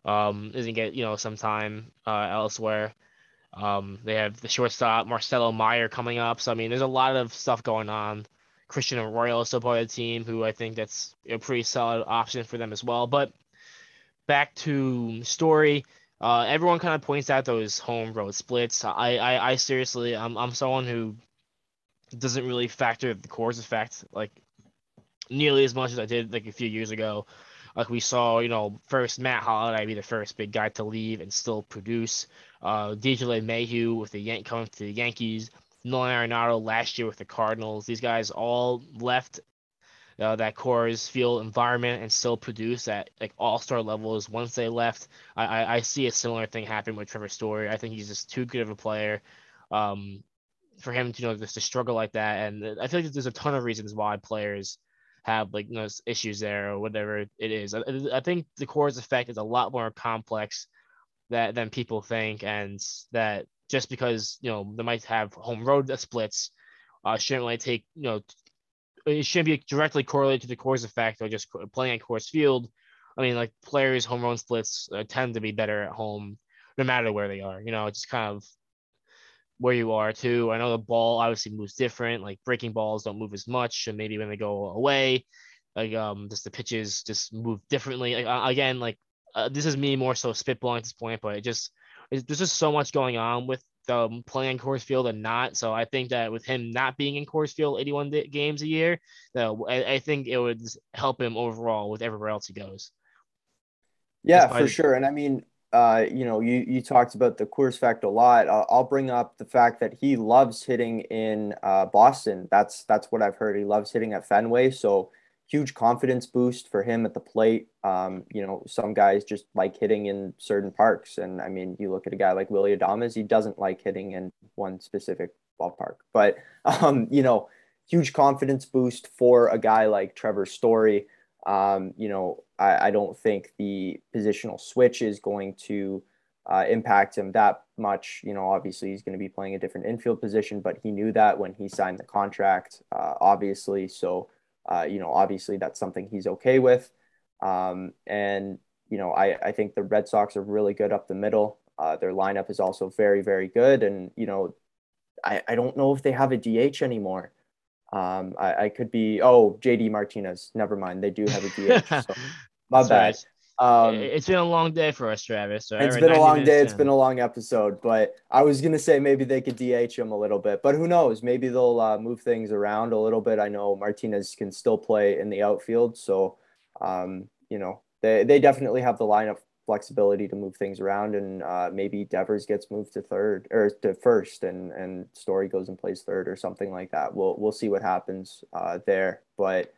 um, doesn't get you know some time uh, elsewhere. Um, they have the shortstop Marcelo Mayer coming up, so I mean, there's a lot of stuff going on. Christian Arroyo still part of the team, who I think that's a pretty solid option for them as well. But back to story uh, everyone kind of points out those home road splits. I, I, I seriously, I'm, I'm someone who doesn't really factor the Coors effect like nearly as much as I did like a few years ago. Like we saw, you know, first Matt Holliday be the first big guy to leave and still produce. Uh, DJ LeMahieu with the Yank coming to the Yankees. Nolan Arenado last year with the Cardinals. These guys all left uh, that Coors Field environment and still produce at like all star levels once they left. I, I, I, see a similar thing happen with Trevor Story. I think he's just too good of a player um, for him to you know just to struggle like that. And I feel like there's a ton of reasons why players have like issues there or whatever it is. I, I think the Coors effect is a lot more complex that than people think, and that just because you know they might have home road that splits uh, shouldn't really take you know it shouldn't be directly correlated to the Coors effect or just playing at Coors Field. I mean, like players' home run splits uh, tend to be better at home, no matter where they are. You know, it's kind of where you are too. I know the ball obviously moves different. Like breaking balls don't move as much, and maybe when they go away, like um, just the pitches just move differently. Like, again, like uh, this is me more so spitballing at this point, but it just there's just so much going on with um, playing Coors Field and not. So I think that with him not being in Coors Field 81 games a year, that I, I, think it would help him overall with everywhere else he goes. Yeah, for sure. And I mean, uh, you know, you you talked about the Coors fact a lot. Uh, I'll bring up the fact that he loves hitting in uh, Boston. That's that's what I've heard. He loves hitting at Fenway, so huge confidence boost for him at the plate. Um, you know, some guys just like hitting in certain parks, and I mean, you look at a guy like Willie Adames, he doesn't like hitting in one specific ballpark, but um, you know, huge confidence boost for a guy like Trevor Story. Um, you know, I, I, don't think the positional switch is going to uh, impact him that much. You know, obviously he's going to be playing a different infield position, but he knew that when he signed the contract, uh, obviously. So, uh, you know, obviously that's something he's okay with. Um, and, you know, I, I think the Red Sox are really good up the middle. Uh, their lineup is also very, very good. And, you know, I, I don't know if they have a DH anymore. Um, I, I, could be oh JD Martinez. Never mind, they do have a DH. So my bad. Right. Um, it's been a long day for us, Travis. So it's been a long day. In. It's been a long episode, but I was gonna say maybe they could DH him a little bit, but who knows? Maybe they'll uh, move things around a little bit. I know Martinez can still play in the outfield, so um, you know they they definitely have the lineup flexibility to move things around, and uh, maybe Devers gets moved to third or to first, and and Story goes and plays third or something like that. We'll we'll see what happens uh, there, but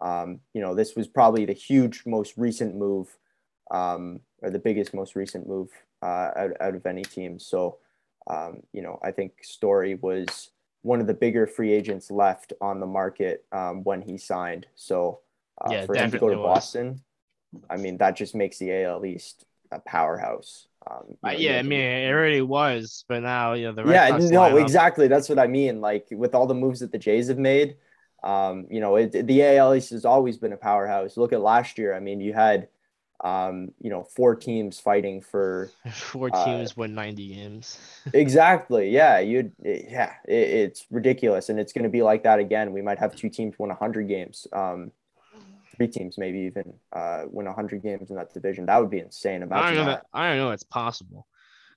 um, you know this was probably the huge most recent move, um, or the biggest most recent move uh, out out of any team. So um, you know I think Story was one of the bigger free agents left on the market um, when he signed. So uh, yeah, for him to go to was. Boston I mean, that just makes the AL East a powerhouse. Um, uh, yeah, I mean, it already was, but now you know the Red yeah, Sox no, exactly. That's what I mean. Like with all the moves that the Jays have made, um, you know, it, the AL East has always been a powerhouse. Look at last year. I mean, you had, um, you know, four teams fighting for four uh, teams uh, win ninety games. exactly. Yeah, you. Yeah, it, it's ridiculous, and it's going to be like that again. We might have two teams win hundred games. Um, three teams maybe even uh, win 100 games in that division. That would be insane. Imagine I don't know that. that. I don't know it's possible.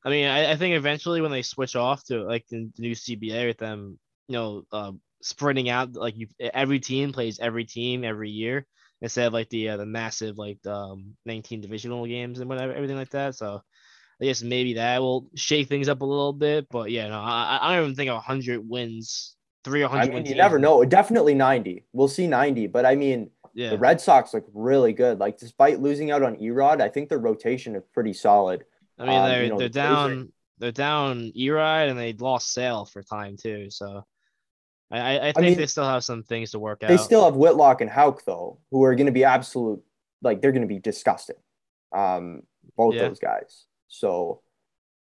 I mean, I, I, think eventually when they switch off to like the, the new CBA with them, you know, uh, spreading out like you every team plays every team every year instead of like the uh, the massive like um 19 divisional games and whatever everything like that. So I guess maybe that will shake things up a little bit. But yeah, no, I, I don't even think 100 wins, three 100 I mean, you never know. Definitely 90. We'll see 90. But I mean, yeah. The Red Sox look really good. Like despite losing out on E-Rod, I think their rotation is pretty solid. I mean, they're um, you know, they're down they're down E-Rod and they lost Sale for time too. So I, I think I mean, they still have some things to work out. They still have Whitlock and Houck though, who are going to be absolute like they're going to be disgusting. Um, both yeah. those guys. So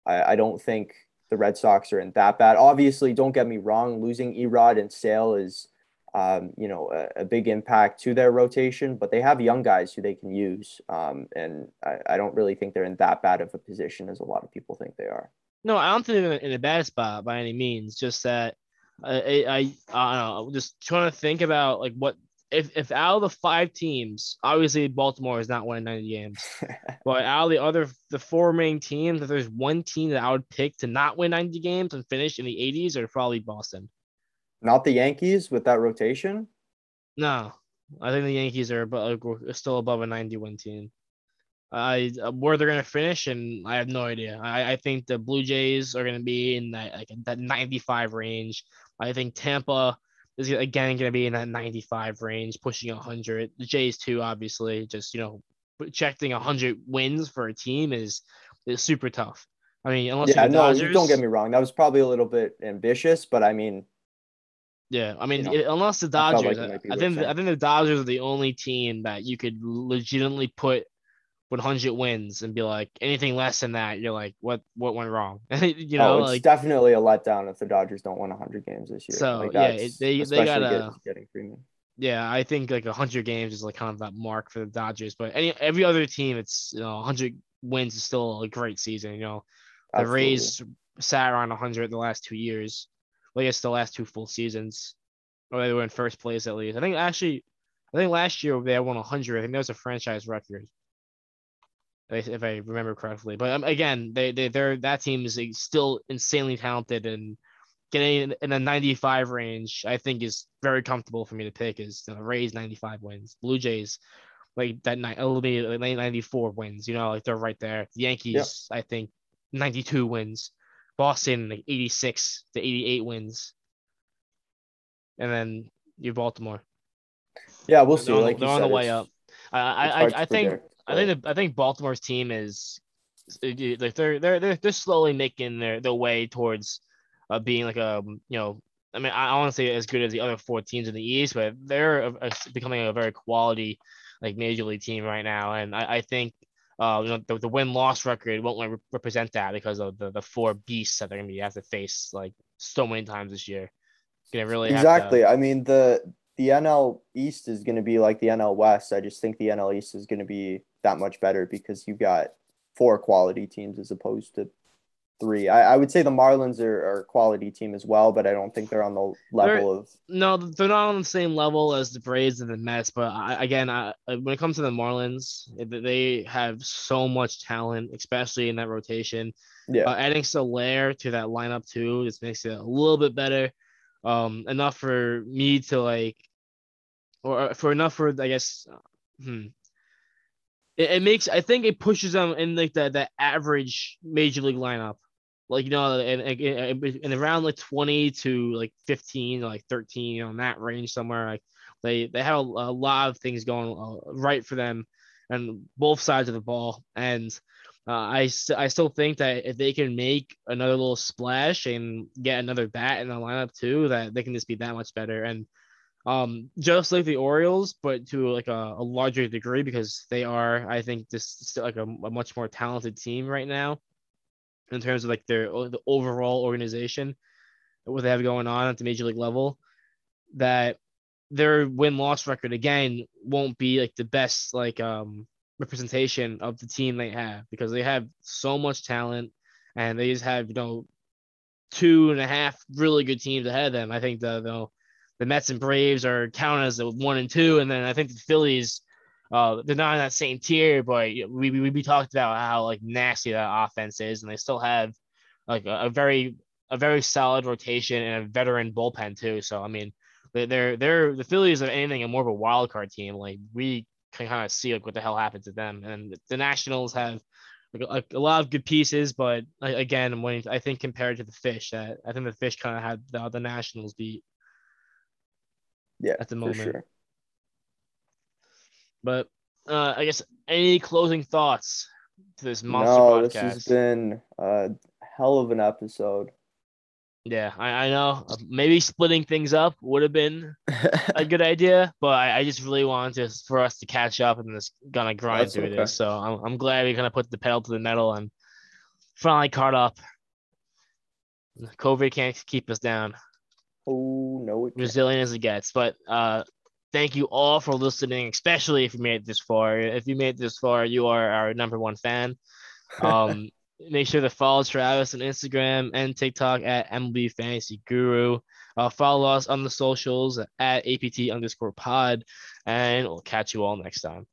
I, I don't think the Red Sox are in that bad. Obviously, don't get me wrong, losing E-Rod and Sale is um, you know, a, a, big impact to their rotation, but they have young guys who they can use. Um, and I, I, don't really think they're in that bad of a position as a lot of people think they are. No, I don't think they're in a bad spot by any means. Just that I, I, I don't know, I'm just trying to think about like what if, if out of the five teams, obviously Baltimore is not winning 90 games, but out of the other the four main teams, if there's one team that I would pick to not win 90 games and finish in the 80s, or probably Boston. Not the Yankees with that rotation. No, I think the Yankees are still above a 91 team. I where they're gonna finish, and I have no idea. I, I think the Blue Jays are gonna be in that like that 95 range. I think Tampa is again gonna be in that 95 range, pushing 100. The Jays too, obviously. Just you know, projecting 100 wins for a team is is super tough. I mean, unless yeah, no, Dodgers, don't get me wrong. That was probably a little bit ambitious, but I mean, yeah, I mean, you know, it, unless the Dodgers, I, like I think I think the Dodgers are the only team that you could legitimately put 100 wins and be like anything less than that, you're like, what what went wrong? you oh, know, oh, it's like, definitely a letdown if the Dodgers don't win 100 games this year. So like yeah, it, they they gotta getting, getting Yeah, I think like 100 games is like kind of that mark for the Dodgers, but any every other team, it's you know 100 wins is still a great season. You know, the Absolutely. Rays sat around 100 the last two years. I guess the last two full seasons, or they were in first place at least. I think actually, I think last year they won 100. I think that was a franchise record, if I remember correctly. But um, again, they they they're that team is still insanely talented and getting in a 95 range. I think is very comfortable for me to pick. Is the Rays 95 wins, Blue Jays like that night, it'll be like 94 wins. You know, like they're right there. The Yankees, I think, 92 wins. Boston like 86 to 88 wins, and then you Baltimore. Yeah, we'll They're see. on, Like they're on said, the way up. I I, I, I think predict, I think that, I think Baltimore's team is like they're they're they're they're slowly making their their way towards uh, being like a you know I mean I want to say as good as the other four teams in the East, but they're a, a- becoming a very quality like major league team right now, and I, I think. Uh, you know, the, the win loss record won't re- represent that because of the, the four beasts that they're gonna be have to face like so many times this year. Gonna really have to- exactly. I mean the the NL East is going to be like the NL West. I just think the NL East is going to be that much better because you've got four quality teams as opposed to three. I, I would say the Marlins are, are a quality team as well, but I don't think they're on the level of No, they're not on the same level as the Braves and the Mets. But I, again, I, when it comes to the Marlins, they have so much talent, especially in that rotation. yeah. Uh, adding Soler to that lineup too just makes it a little bit better. Um, enough for me to like, or for enough for I guess, hmm. It, it makes I think it pushes them in like the the average major league lineup, like you know, and, and, around like twenty to like fifteen, like thirteen, you know, in that range somewhere. Like they they have a, a lot of things going uh, right for them, and both sides of the ball. And uh, I st- I still think that if they can make another little splash and get another bat in the lineup too, that they can just be that much better. And um, just like the Orioles, but to like a, a larger degree because they are, I think, just like a, a much more talented team right now in terms of like their the overall organization, what they have going on at the major league level. That their win loss record again won't be like the best like um representation of the team they have because they have so much talent and they just have you know two and a half really good teams ahead of them. I think the the, the Mets and Braves are counted as the one and two, and then I think the Phillies. Uh, they're not in that same tier, but we, we we talked about how like nasty that offense is, and they still have like a, a very a very solid rotation and a veteran bullpen too. So I mean, they- they're they're the Phillies are anything and more of a wild card team. Like we can kind of see like what the hell happened to them, and the Nationals have like a, a lot of good pieces, but like, again, when I think compared to the Fish, that I think the Fish kind of had the, the Nationals beat Yeah, at the moment. sure. But uh, I guess any closing thoughts to this monster no, podcast? this has been a hell of an episode. Yeah, I, I know. Uh, Maybe splitting things up would have been a good idea, but I, I just really wanted to, for us to catch up and just gonna grind That's through okay. this. So I'm, I'm glad we kind of put the pedal to the metal and finally caught up. COVID can't keep us down, oh no, it can't. resilient as it gets. But uh, thank you all for listening, especially if you made it this far. If you made it this far, you are our number one fan. Um, make sure to follow Travis on Instagram and TikTok at MLB Fantasy Guru. Uh, follow us on the socials at APT underscore pod, and we'll catch you all next time.